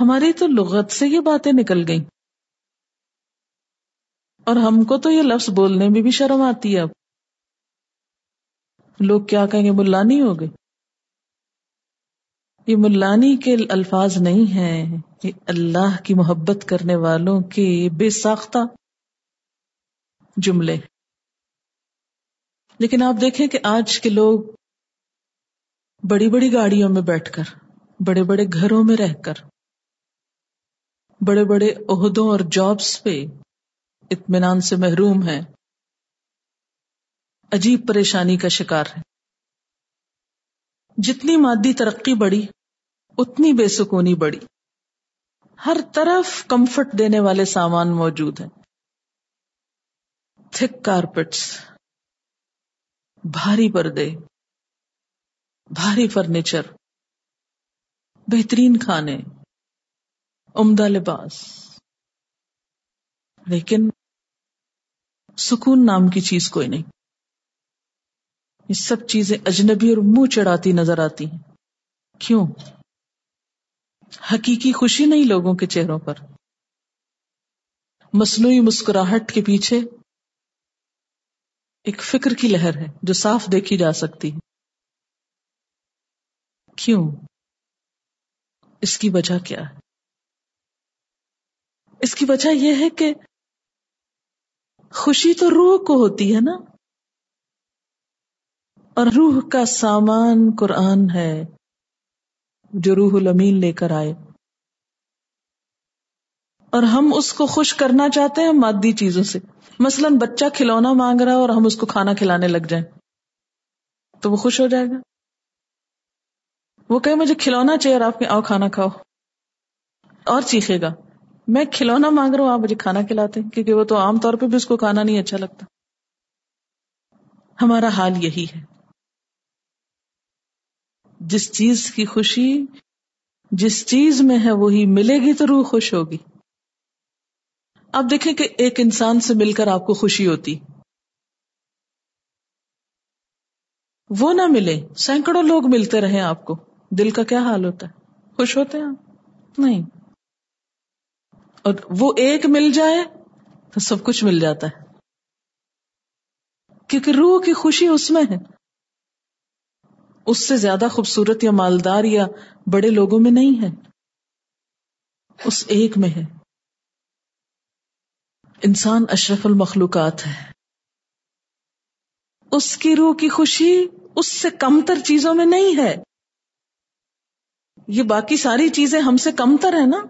Speaker 1: ہماری تو لغت سے یہ باتیں نکل گئیں۔ اور ہم کو تو یہ لفظ بولنے میں بھی شرم آتی ہے اب۔ لوگ کیا کہیں گے، ملانی ہو گئے۔ یہ ملانی کے الفاظ نہیں ہیں۔ یہ اللہ کی محبت کرنے والوں کے بے ساختہ جملے۔ لیکن آپ دیکھیں کہ آج کے لوگ بڑی بڑی گاڑیوں میں بیٹھ کر، بڑے بڑے گھروں میں رہ کر، بڑے بڑے عہدوں اور جابس پہ اطمینان سے محروم ہیں، عجیب پریشانی کا شکار ہے جتنی مادی ترقی بڑی اتنی بے سکونی بڑی ہر طرف کمفرٹ دینے والے سامان موجود ہیں۔ تھک کارپیٹس۔ بھاری پردے، بھاری فرنیچر، بہترین کھانے، عمدہ لباس۔ لیکن سکون نام کی چیز کوئی نہیں۔ یہ سب چیزیں اجنبی اور منہ چڑھاتی نظر آتی ہیں۔ کیوں؟ حقیقی خوشی نہیں لوگوں کے چہروں پر۔ مصنوعی مسکراہٹ کے پیچھے ایک فکر کی لہر ہے جو صاف دیکھی جا سکتی ہے۔ کیوں؟ اس کی وجہ کیا ہے؟ اس کی وجہ یہ ہے کہ خوشی تو روح کو ہوتی ہے نا؟ اور روح کا سامان قرآن ہے جو روح الامین لے کر آئے۔ اور ہم اس کو خوش کرنا چاہتے ہیں مادی چیزوں سے۔ مثلاً بچہ کھلونا مانگ رہا ہے اور ہم اس کو کھانا کھلانے لگ جائیں، تو وہ خوش ہو جائے گا۔ وہ کہ مجھے کھلونا چاہیے آپ کے آؤ کھانا کھاؤ۔ اور چیخے گا۔ میں کھلونا مانگ رہا ہوں، آپ مجھے کھانا کھلاتے کیونکہ وہ تو عام طور پہ بھی اس کو کھانا نہیں اچھا لگتا۔ ہمارا حال یہی ہے۔ جس چیز کی خوشی، جس چیز میں ہے، وہی ملے گی تو روح خوش ہوگی۔ آپ دیکھیں کہ ایک انسان سے مل کر آپ کو خوشی ہوتی۔ وہ نہ ملے، سینکڑوں لوگ ملتے رہے آپ کو۔ دل کا کیا حال ہوتا ہے؟ خوش ہوتے ہیں آپ؟ نہیں۔ اور وہ ایک مل جائے تو سب کچھ مل جاتا ہے۔ کیونکہ روح کی خوشی اس میں ہے۔ اس سے زیادہ خوبصورت یا مالدار یا بڑے لوگوں میں نہیں ہے۔ اس ایک میں ہے۔ انسان اشرف المخلوقات ہے۔ اس کی روح کی خوشی اس سے کم تر چیزوں میں نہیں ہے۔ یہ باقی ساری چیزیں ہم سے کم تر ہیں نا۔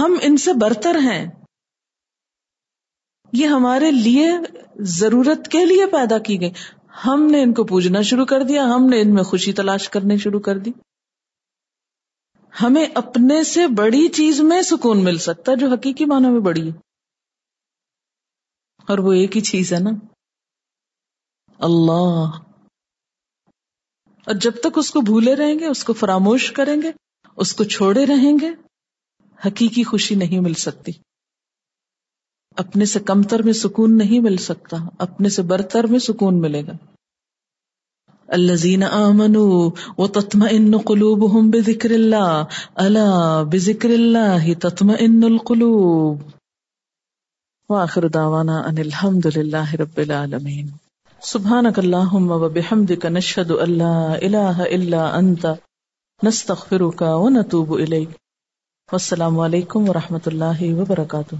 Speaker 1: ہم ان سے برتر ہیں۔ یہ ہمارے لیے ضرورت کے لیے پیدا کی گئی۔ ہم نے ان کو پوجنا شروع کر دیا، ہم نے ان میں خوشی تلاش کرنے شروع کر دی۔ ہمیں اپنے سے بڑی چیز میں سکون مل سکتا ہے، جو حقیقی معنی میں بڑی ہے۔ اور وہ ایک ہی چیز ہے نا۔ اللہ۔ اور جب تک اس کو بھولے رہیں گے، اس کو فراموش کریں گے، اس کو چھوڑے رہیں گے، حقیقی خوشی نہیں مل سکتی۔ اپنے سے کمتر میں سکون نہیں مل سکتا، اپنے سے برتر میں سکون ملے گا۔ الزین امن و تتم ان قلوب ہوں بے ذکر اللہ اللہ بے ذکر اللہ تتم ان القلوب۔ وآخر دعوانا ان الحمد للہ رب العالمین. سبحانک اللہم و بحمدک نشہد اللہ الہ الا انت، نستغفرک و نتوب الیک. والسلام علیکم ورحمۃ اللہ وبرکاتہ.